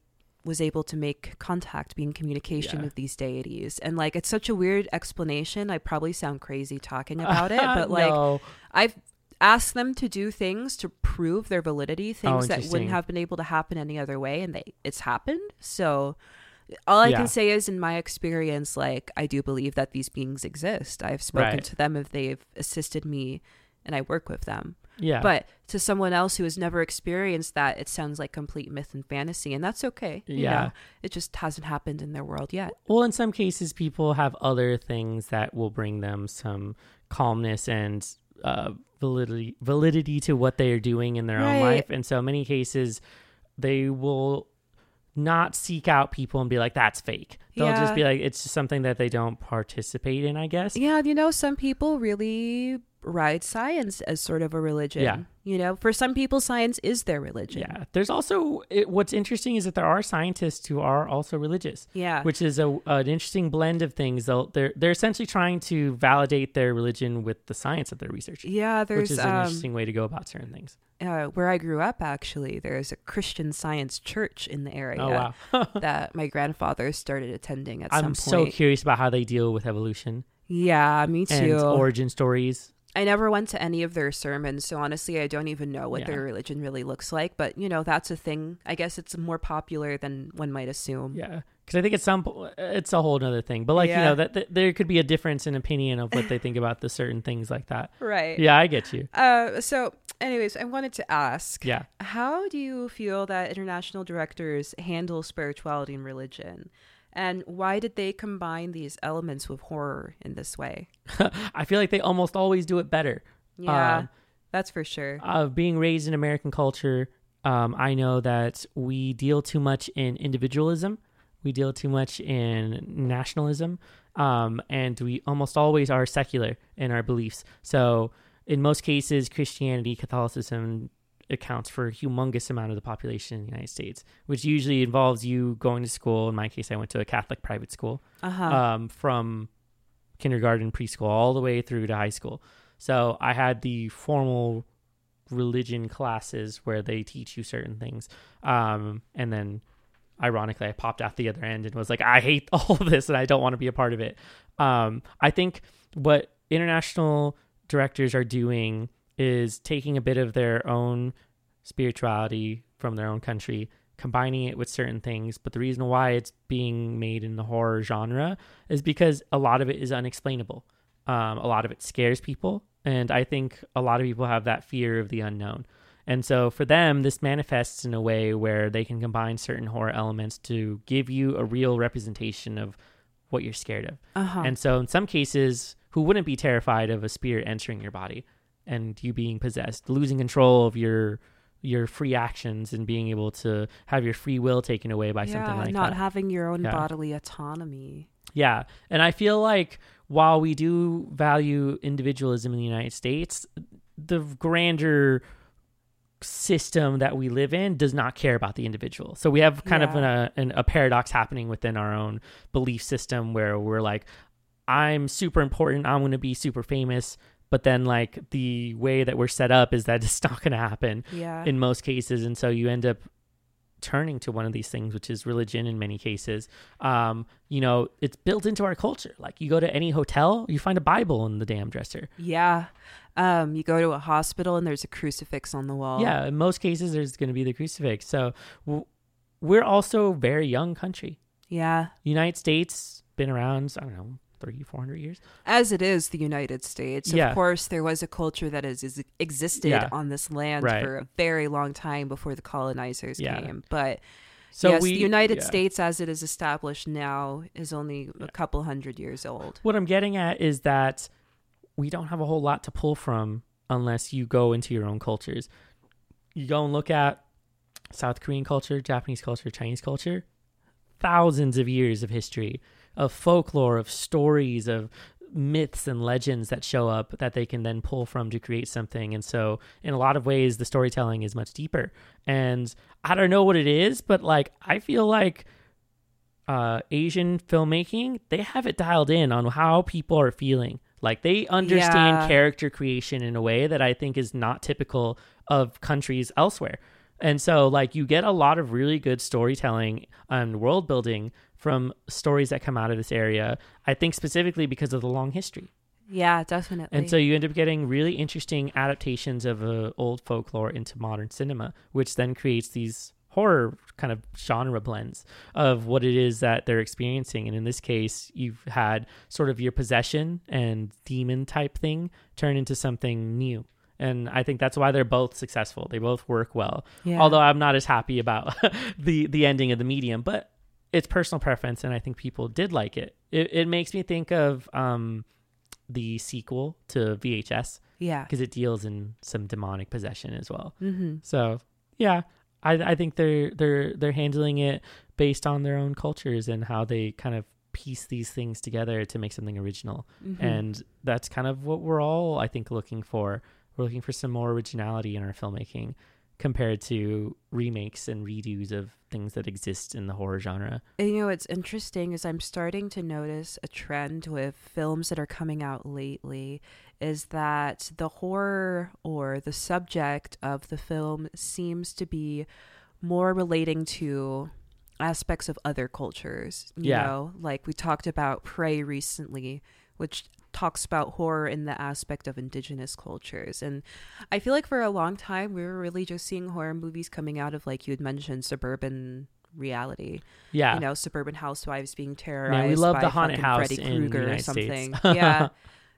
was able to make contact, be in communication Yeah. with these deities. And like, it's such a weird explanation. I probably sound crazy talking about it, but like, No. I've asked them to do things to prove their validity, things that Oh, interesting. wouldn't have been able to happen any other way, and they it's happened. So all I Yeah. can say is in my experience, like I do believe that these beings exist. I've spoken Right. to them if they've assisted me and I work with them. Yeah. But to someone else who has never experienced that, it sounds like complete myth and fantasy, and that's okay. Yeah. know? it just hasn't happened in their world yet. Well, in some cases, people have other things that will bring them some calmness and uh, validity validity to what they are doing in their own life. And so, many cases, they will not seek out people and be like, "That's fake." They'll Yeah. just be like, "It's just something that they don't participate in." I guess. Yeah, you know, some people really ride science as sort of a religion. Yeah. You know, for some people, science is their religion. Yeah. There's also it, what's interesting is that there are scientists who are also religious. Yeah. which is a an interesting blend of things. They'll, they're they're essentially trying to validate their religion with the science that they're researching, yeah, which is an um, interesting way to go about certain things. uh, where I grew up. Actually, there's a Christian Science church in the area Oh wow! that my grandfather started attending at I'm some so curious about how they deal with evolution yeah, me too. and too. origin stories. I never went to any of their sermons, so honestly, I don't even know what Yeah. their religion really looks like. But you know, that's a thing. I guess it's more popular than one might assume. Yeah, because I think it's some it's a whole other thing. But like you know that, that there could be a difference in opinion of what they think about the certain things like that. Right. Yeah, I get you. Uh, so, anyways, I wanted to ask. Yeah. How do you feel that international directors handle spirituality and religion? And why did they combine these elements with horror in this way? I feel like they almost always do it better. Yeah, Um, that's for sure. of being raised in American culture, um, I know that we deal too much in individualism. We deal too much in nationalism, um, and we almost always are secular in our beliefs. So, in most cases, Christianity, Catholicism accounts for a humongous amount of the population in the United States, which usually involves you going to school. In my case, I went to a Catholic private school Uh huh. um, from kindergarten, preschool, all the way through to high school. So I had the formal religion classes where they teach you certain things. Um, and then, ironically, I popped out the other end and was like, I hate all of this and I don't want to be a part of it. Um, I think what international directors are doing is taking a bit of their own spirituality from their own country combining it with certain things. But the reason why it's being made in the horror genre is because a lot of it is unexplainable. Um, a lot of it scares people. And i think a lot of people have that fear of the unknown. And so for them this manifests in a way where they can combine certain horror elements to give you a real representation of what you're scared of. Uh huh. and so in some cases, who wouldn't be terrified of a spirit entering your body and you being possessed, losing control of your your free actions and being able to have your free will taken away by yeah, something like that, not that. having your own Yeah. bodily autonomy. yeah. And I feel like while we do value individualism in the United States, the grander system that we live in does not care about the individual. So we have kind of an, a, an, a paradox happening within our own belief system where we're like, I'm super important. I'm going to be super famous. But then, like, the way that we're set up is that it's not going to happen Yeah. in most cases. And so you end up turning to one of these things, which is religion in many cases. Um, you know, it's built into our culture. Like, you go to any hotel, you find a Bible in the damn dresser. yeah. Um, you go to a hospital and there's a crucifix on the wall. Yeah, in most cases, there's going to be the crucifix. So w- we're also a very young country. Yeah. United States been around, I don't know, three, four hundred years. As it is the United States. Yeah. Of course, there was a culture that has is, existed Yeah. on this land Right. for a very long time before the colonizers Yeah. came. But So yes, we, the United. States, as it is established now, is only a couple hundred years old. What I'm getting at is that we don't have a whole lot to pull from unless you go into your own cultures. You go and look at South Korean culture, Japanese culture, Chinese culture, thousands of years of history, of folklore, of stories, of myths and legends that show up that they can then pull from to create something. And so, in a lot of ways, the storytelling is much deeper. And I don't know what it is, but like, I feel like uh, Asian filmmaking, they have it dialed in on how people are feeling. Like they understand Yeah. character creation in a way that I think is not typical of countries elsewhere. And so, like, you get a lot of really good storytelling and world building from stories that come out of this area. I think specifically because of the long history. Yeah, definitely. And so you end up getting really interesting adaptations of uh, old folklore into modern cinema, which then creates these horror kind of genre blends of what it is that they're experiencing. And in this case, you've had sort of your possession and demon type thing turn into something new. And I think that's why they're both successful. They both work well. yeah. Although I'm not as happy about the the ending of the medium, but it's personal preference, and I think people did like it. It, it makes me think of um, the sequel to VHS yeah. because it deals in some demonic possession as well. Mm-hmm. So yeah, I I think they're they're they're handling it based on their own cultures and how they kind of piece these things together to make something original. Mm-hmm. And that's kind of what we're all I think looking for. We're looking for some more originality in our filmmaking compared to remakes and redos of things that exist in the horror genre. And, you know, what's interesting is I'm starting to notice a trend with films that are coming out lately is that the horror or the subject of the film seems to be more relating to aspects of other cultures. You Yeah. know, like we talked about Prey recently, which talks about horror in the aspect of indigenous cultures. And I feel like for a long time we were really just seeing horror movies coming out of like you had mentioned suburban reality. Yeah. You know, suburban housewives being terrorized. Man, we love by the haunted house Freddy in the Krueger or something. States. yeah.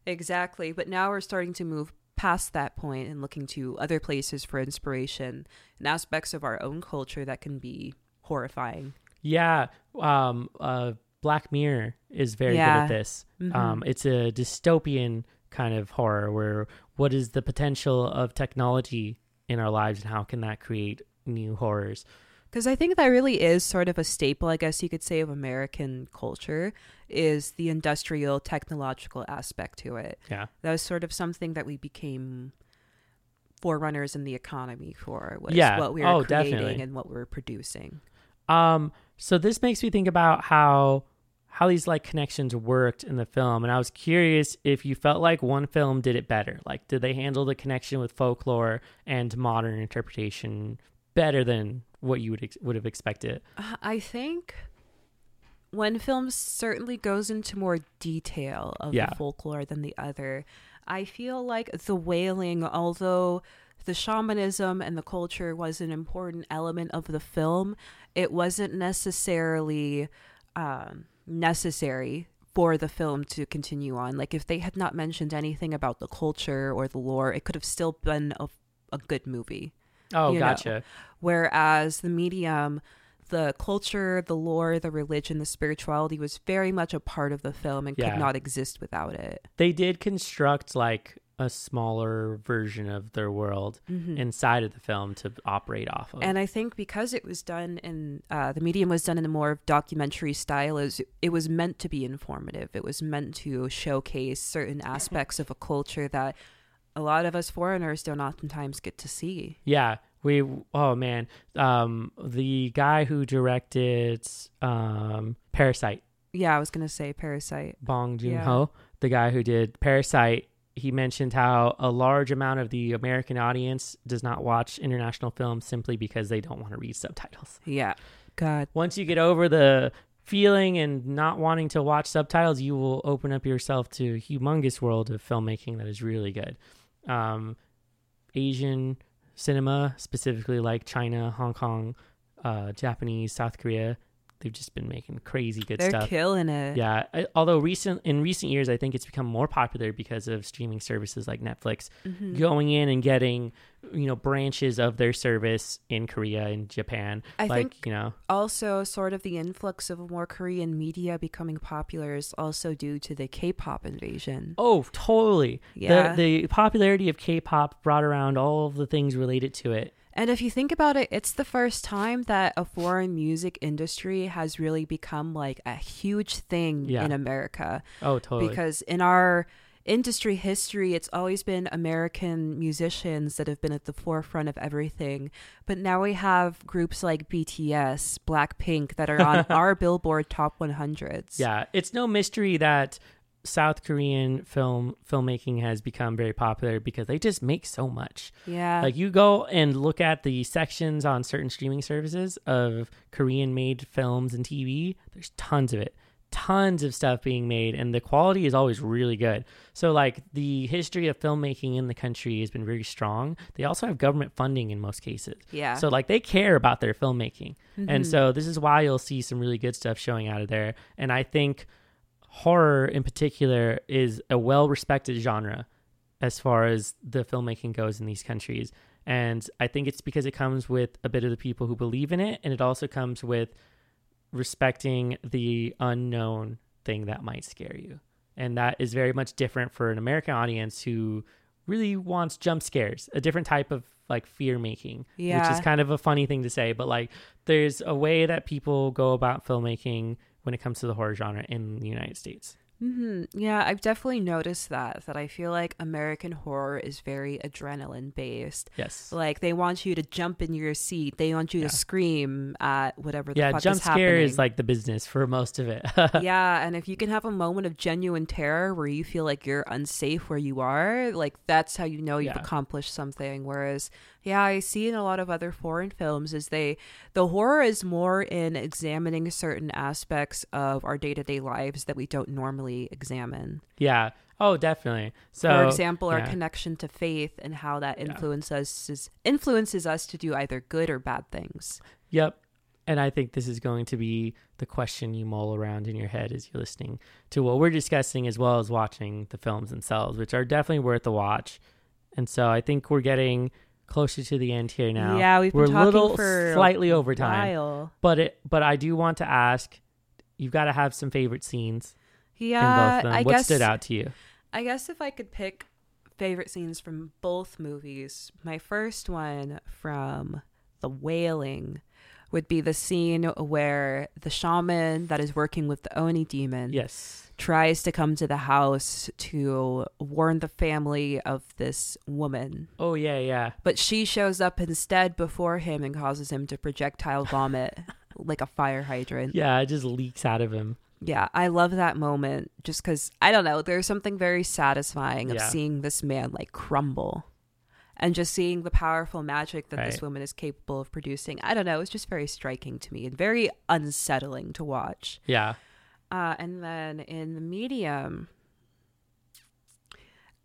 Exactly. But now we're starting to move past that point and looking to other places for inspiration and aspects of our own culture that can be horrifying. Yeah, um, uh, Black Mirror is very good at this. Mhm. Um, it's a dystopian kind of horror where what is the potential of technology in our lives and how can that create new horrors? Because I think that really is sort of a staple, I guess you could say, of American culture is the industrial technological aspect to it. Yeah, That was sort of something that we became forerunners in the economy for was Yeah. what we were Oh, creating definitely. and what we were producing. Um, so this makes me think about how how these like connections worked in the film, and I was curious if you felt like one film did it better. Like, did they handle the connection with folklore and modern interpretation better than what you would ex- would have expected? I think one film certainly goes into more detail of Yeah. the folklore than the other. I feel like The Wailing, although the shamanism and the culture was an important element of the film, it wasn't necessarily um, necessary for the film to continue on. Like, if they had not mentioned anything about the culture or the lore, it could have still been a, a good movie. Oh, You know. gotcha. Whereas the medium, the culture, the lore, the religion, the spirituality was very much a part of the film and Yeah. could not exist without it. They did construct like a smaller version of their world Mhm. inside of the film to operate off of. And I think because it was done in uh, the medium was done in a more documentary style, is it was meant to be informative. It was meant to showcase certain aspects of a culture that a lot of us foreigners don't oftentimes get to see. Yeah, we. Oh man, um, the guy who directed um, Parasite, Yeah, I was gonna say Parasite. Bong Joon Yeah. Ho, the guy who did Parasite, he mentioned how a large amount of the American audience does not watch international films simply because they don't want to read subtitles. Yeah. God. Once you get over the feeling and not wanting to watch subtitles, you will open up yourself to a humongous world of filmmaking that is really good. Um, Asian cinema, specifically like China, Hong Kong, uh, Japanese, South Korea, they've just been making crazy good They're stuff. killing it. Yeah, I, although recent in recent years, I think it's become more popular because of streaming services like Netflix Mhm. going in and getting, you know, branches of their service in Korea and Japan. I like, think you know, also sort of the influx of more Korean media becoming popular is also due to the K-pop invasion. oh, totally. Yeah. The the popularity of K-pop brought around all of the things related to it. And if you think about it, it's the first time that a foreign music industry has really become like a huge thing Yeah. in America. Oh, totally. Because in our industry history, it's always been American musicians that have been at the forefront of everything. But now we have groups like BTS, Blackpink that are on our Billboard Top 100s. yeah, it's no mystery that South Korean film filmmaking has become very popular because they just make so much. Yeah. Like you go and look at the sections on certain streaming services of Korean made films and TV, there's tons of it. Tons of stuff being made and the quality is always really good. So like the history of filmmaking in the country has been very strong. They also have government funding in most cases. yeah. So like they care about their filmmaking. And Mhm. so this is why you'll see some really good stuff showing out of there. And I think horror in particular is a well respected genre as far as the filmmaking goes in these countries. And I think it's because it comes with a bit of the people who believe in it and it also comes with respecting the unknown thing that might scare you. And that is very much different for an American audience who really wants jump scares, a different type of like fear making, which is kind of a funny thing to say, but like there's a way that people go about filmmaking when it comes to the horror genre in the United States. hmm Yeah, I've definitely noticed that. That I feel like American horror is very adrenaline based. Yes. Like they want you to jump in your seat. They want you Yeah. to scream at whatever the Yeah, fuck jump is scare is like the business for most of it. yeah, and if you can have a moment of genuine terror where you feel like you're unsafe where you are, like that's how you know you've Yeah. accomplished something. Whereas, yeah, I see in a lot of other foreign films is they the horror is more in examining certain aspects of our day to day lives that we don't normally examine. yeah. Oh, definitely. So For example, our yeah. connection to faith and how that Yeah. influences influences us to do either good or bad things. Yep. And I think this is going to be the question you mull around in your head as you're listening to what we're discussing, as well as watching the films themselves, which are definitely worth a watch. And so I think we're getting closer to the end here now. Yeah, we've we're been a talking little for a slightly over time, while. but it. But I do want to ask, you've got to have some favorite scenes in both Yeah, of them. I what guess stood out to you? I guess if I could pick favorite scenes from both movies, my first one from The Wailing would be the scene where the shaman that is working with the Oni demon Yes. tries to come to the house to warn the family of this woman. Oh yeah, yeah. But she shows up instead before him and causes him to projectile vomit like a fire hydrant. Yeah, it just leaks out of him. Yeah, I love that moment just because I don't know. There's something very satisfying of Yeah. seeing this man like crumble and just seeing the powerful magic that this woman is capable of producing. I don't know. It's just very striking to me and very unsettling to watch. Yeah. Uh, and then in the medium,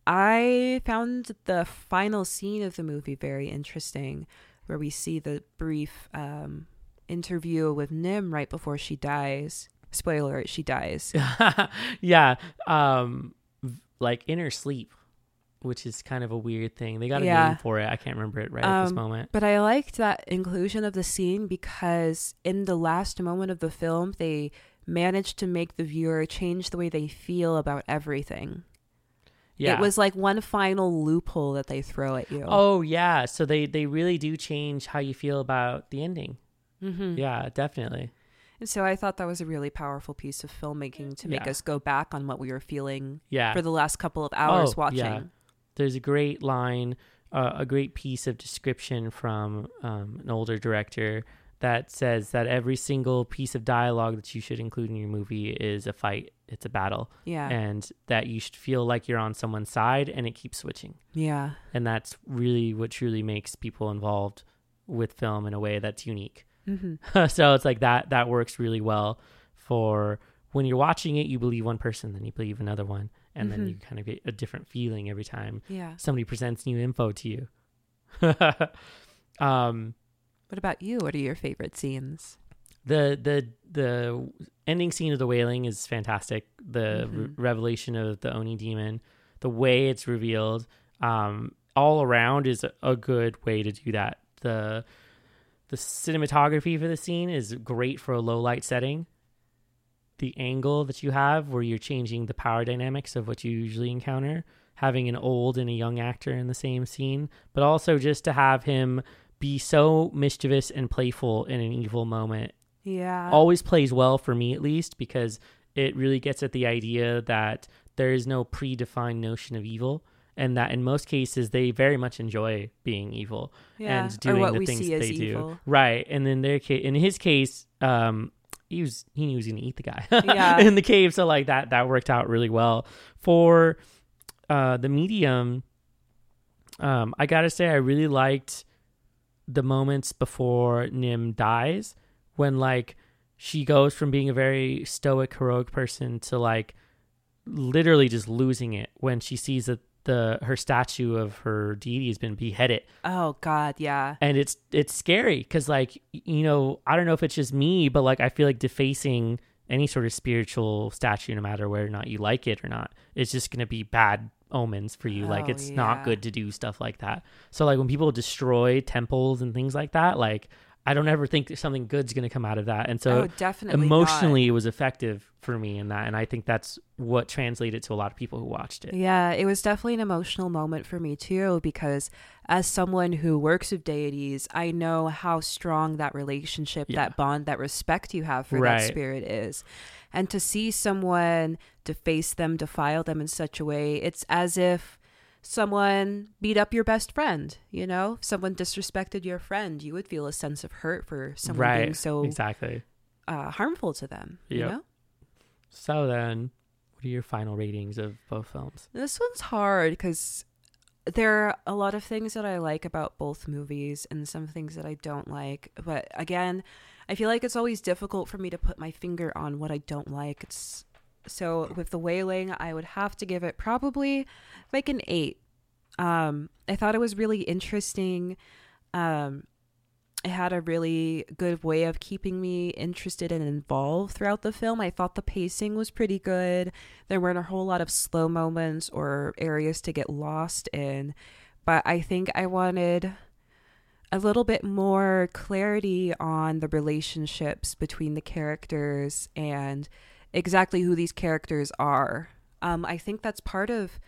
I found the final scene of the movie very interesting, where we see the brief um, interview with Nim right before she dies. Spoiler: she dies. yeah. Um like inner sleep, which is kind of a weird thing. They got a Yeah. name for it. I can't remember it right at this Um, moment. But I liked that inclusion of the scene because in the last moment of the film, they managed to make the viewer change the way they feel about everything. Yeah. It was like one final loophole that they throw at you. Oh yeah. So they they really do change how you feel about the ending. hmm Yeah, definitely. And so I thought that was a really powerful piece of filmmaking to make Yeah. us go back on what we were feeling Yeah. for the last couple of hours Oh, watching. yeah. There's a great line, uh, a great piece of description from um, an older director that says that every single piece of dialogue that you should include in your movie is a fight. It's a battle, Yeah. and that you should feel like you're on someone's side, and it keeps switching. yeah. And that's really what truly makes people involved with film in a way that's unique. hmm so it's like that that works really well for when you're watching it you believe one person then you believe another one and then Mhm. you kind of get a different feeling every time Yeah. somebody presents new info to you um What about you? What are your favorite scenes? the the the ending scene of the wailing is fantastic the re- Mhm. revelation of the oni demon the way it's revealed um all around is a, a good way to do that the the cinematography for the scene is great for a low light setting the angle that you have where you're changing the power dynamics of what you usually encounter having an old and a young actor in the same scene but also just to have him be so mischievous and playful in an evil moment Yeah. always plays well for me at least because it really gets at the idea that there is no predefined notion of evil and that in most cases they very much enjoy being evil yeah. and doing the things see that as they evil. do right and in their case in his case um he was he knew he was gonna eat the guy Yeah. in the cave. So like that that worked out really well for uh, the medium. Um, I gotta say, I really liked the moments before Nim dies when like she goes from being a very stoic, heroic person to like literally just losing it when she sees that the her statue of her deity has been beheaded. Oh God, yeah. and it's it's scary because like you know i don't know if it's just me but like i feel like defacing any sort of spiritual statue no matter whether or not you like it or not it's just going to be bad omens for you. Oh, like Oh, it's not good to do stuff like that. So like when people destroy temples and things like that like i don't ever think something good's going to come out of that and so oh, definitely. not. emotionally it was effective for me in that and i think that's what translated to a lot of people who watched it Yeah, it was definitely an emotional moment for me too because as someone who works with deities, I know how strong that relationship, Yeah. that bond, that respect you have for Right. that spirit is. And to see someone deface them, defile them in such a way, it's as if someone beat up your best friend, you know? Someone disrespected your friend, you would feel a sense of hurt for someone being so exactly uh, harmful to them, you know? so then what are your final ratings of both films This one's hard because there are a lot of things that I like about both movies and some things that I don't like. But again, I feel like it's always difficult for me to put my finger on what I don't like. It's so with the wailing, I would have to give it probably like an eight. Um, I thought it was really interesting. Um, it had a really good way of keeping me interested and involved throughout the film. I thought the pacing was pretty good. There weren't a whole lot of slow moments or areas to get lost in, but I think I wanted a little bit more clarity on the relationships between the characters and exactly who these characters are. Um, I think that's part of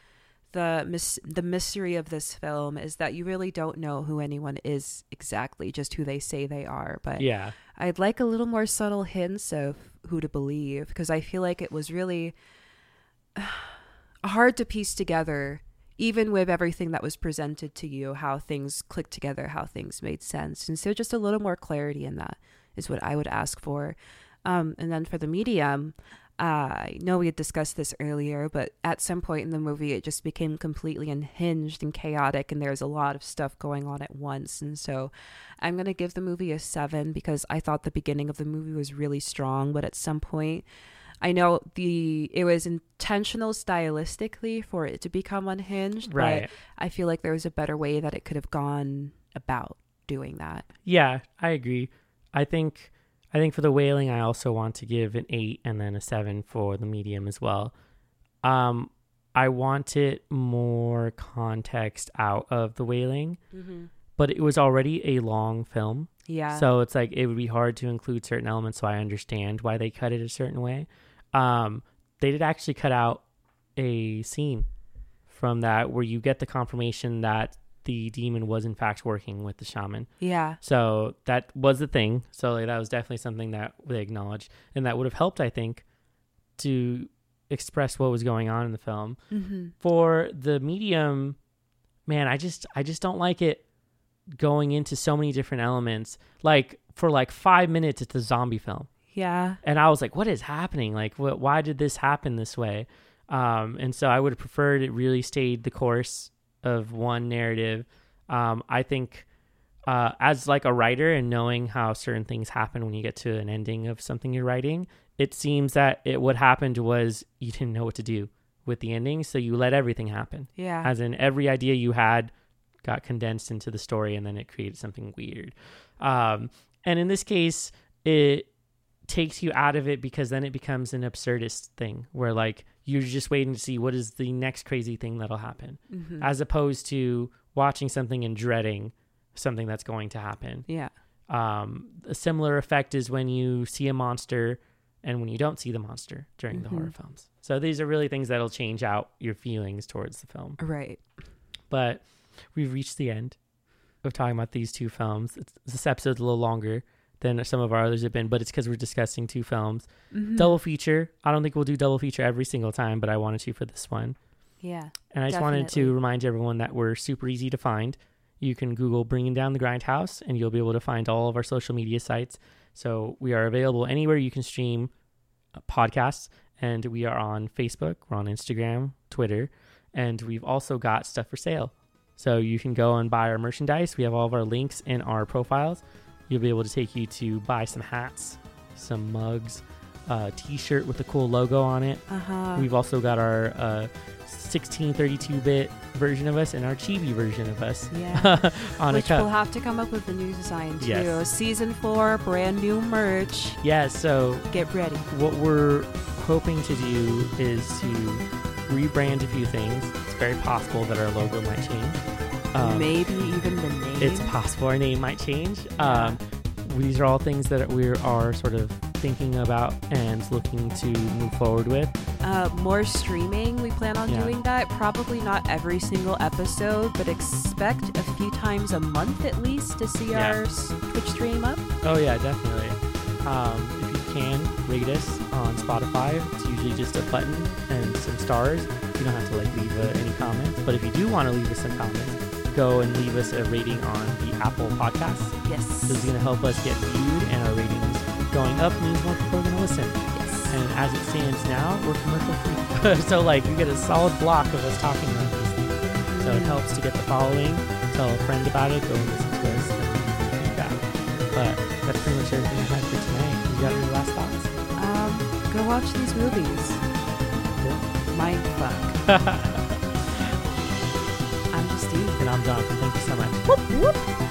the mis- the mystery of this film is that you really don't know who anyone is exactly, just who they say they are. But yeah I'd like a little more subtle hints of who to believe because I feel like it was really hard to piece together, even with everything that was presented to you, how things clicked together, how things made sense. And so just a little more clarity in that is what I would ask for. Um, and then for the medium, uh, I know we had discussed this earlier, but at some point in the movie, it just became completely unhinged and chaotic, and there's a lot of stuff going on at once. And so I'm going to give the movie a seven because I thought the beginning of the movie was really strong, but at some point, I know the it was intentional stylistically for it to become unhinged, right but I feel like there was a better way that it could have gone about doing that. Yeah, I agree. I think I think for the Wailing, I also want to give an eight and then a seven for the medium as well. Um, I wanted more context out of the Wailing, Mm-hmm. but it was already a long film, Yeah. so it's like it would be hard to include certain elements. So I understand why they cut it a certain way. Um, they did actually cut out a scene from that where you get the confirmation that the demon was in fact working with the shaman. yeah. So that was the thing. So like, that was definitely something that they acknowledged, and that would have helped, I think, to express what was going on in the film. Mm-hmm. For the medium, man, I just I just don't like it going into so many different elements. Like for like five minutes, it's a zombie film, Yeah. and I was like, what is happening? Like, what? Why did this happen this way? Um, and so I would have preferred it really stayed the course of one narrative. Um, I think uh, as like a writer and knowing how certain things happen when you get to an ending of something you're writing, it seems that it what happened was you didn't know what to do with the ending, so you let everything happen. Yeah. As in every idea you had got condensed into the story, and then it created something weird. Um, and in this case, it takes you out of it because then it becomes an absurdist thing where like you're just waiting to see what is the next crazy thing that'll happen mm-hmm. as opposed to watching something and dreading something that's going to happen. yeah. Um, a similar effect is when you see a monster and when you don't see the monster during the Mhm. horror films. So these are really things that'll change out your feelings towards the film. Right. But we've reached the end of talking about these two films. It's, this episode's a little longer than some of our others have been, but it's because we're discussing two films. Mhm. Double feature. I don't think we'll do double feature every single time, but I wanted to for this one. Yeah. And I just wanted to remind everyone that we're super easy to find. You can Google Bringing Down the Grindhouse, and you'll be able to find all of our social media sites. So we are available anywhere you can stream uh, podcasts, and we are on Facebook, we're on Instagram, Twitter, and we've also got stuff for sale. So you can go and buy our merchandise. We have all of our links in our profiles. You'll be able to take you to buy some hats, some mugs, a t-shirt with a cool logo on it. Uh-huh. We've also got our uh, 1632-bit version of us and our chibi version of us Yeah. on Which a cup. we'll have to come up with a new design too. Yes. Season four, brand new merch. yeah, so Get ready. what we're hoping to do is to rebrand a few things. It's very possible that our logo might change. Um, Maybe even the name. it's possible our name might change. Um, these are all things that we are sort of thinking about and looking to move forward with. uh, more streaming. We plan on Yeah. doing that. Probably not every single episode, but expect a few times a month at least to see Yeah. our Twitch stream up. Oh yeah, definitely. Um, if you can rate us on Spotify, it's usually just a button and some stars. You don't have to like leave uh, any comments, but if you do want to leave us some comments, go and leave us a rating on the Apple Podcasts. Yes. This is going to help us get viewed, and our ratings going up means more people are going to listen. yes. And as it stands now, we're commercial free, so like you get a solid block of us talking about these things. So it helps to get the following. Tell a friend about it. Go and listen to us and feedback. But that's pretty much everything I had for tonight. You got any last thoughts? Um, go watch these movies. Mind fuck. And I'm Jonathan. Thank you so much. Whoop, whoop.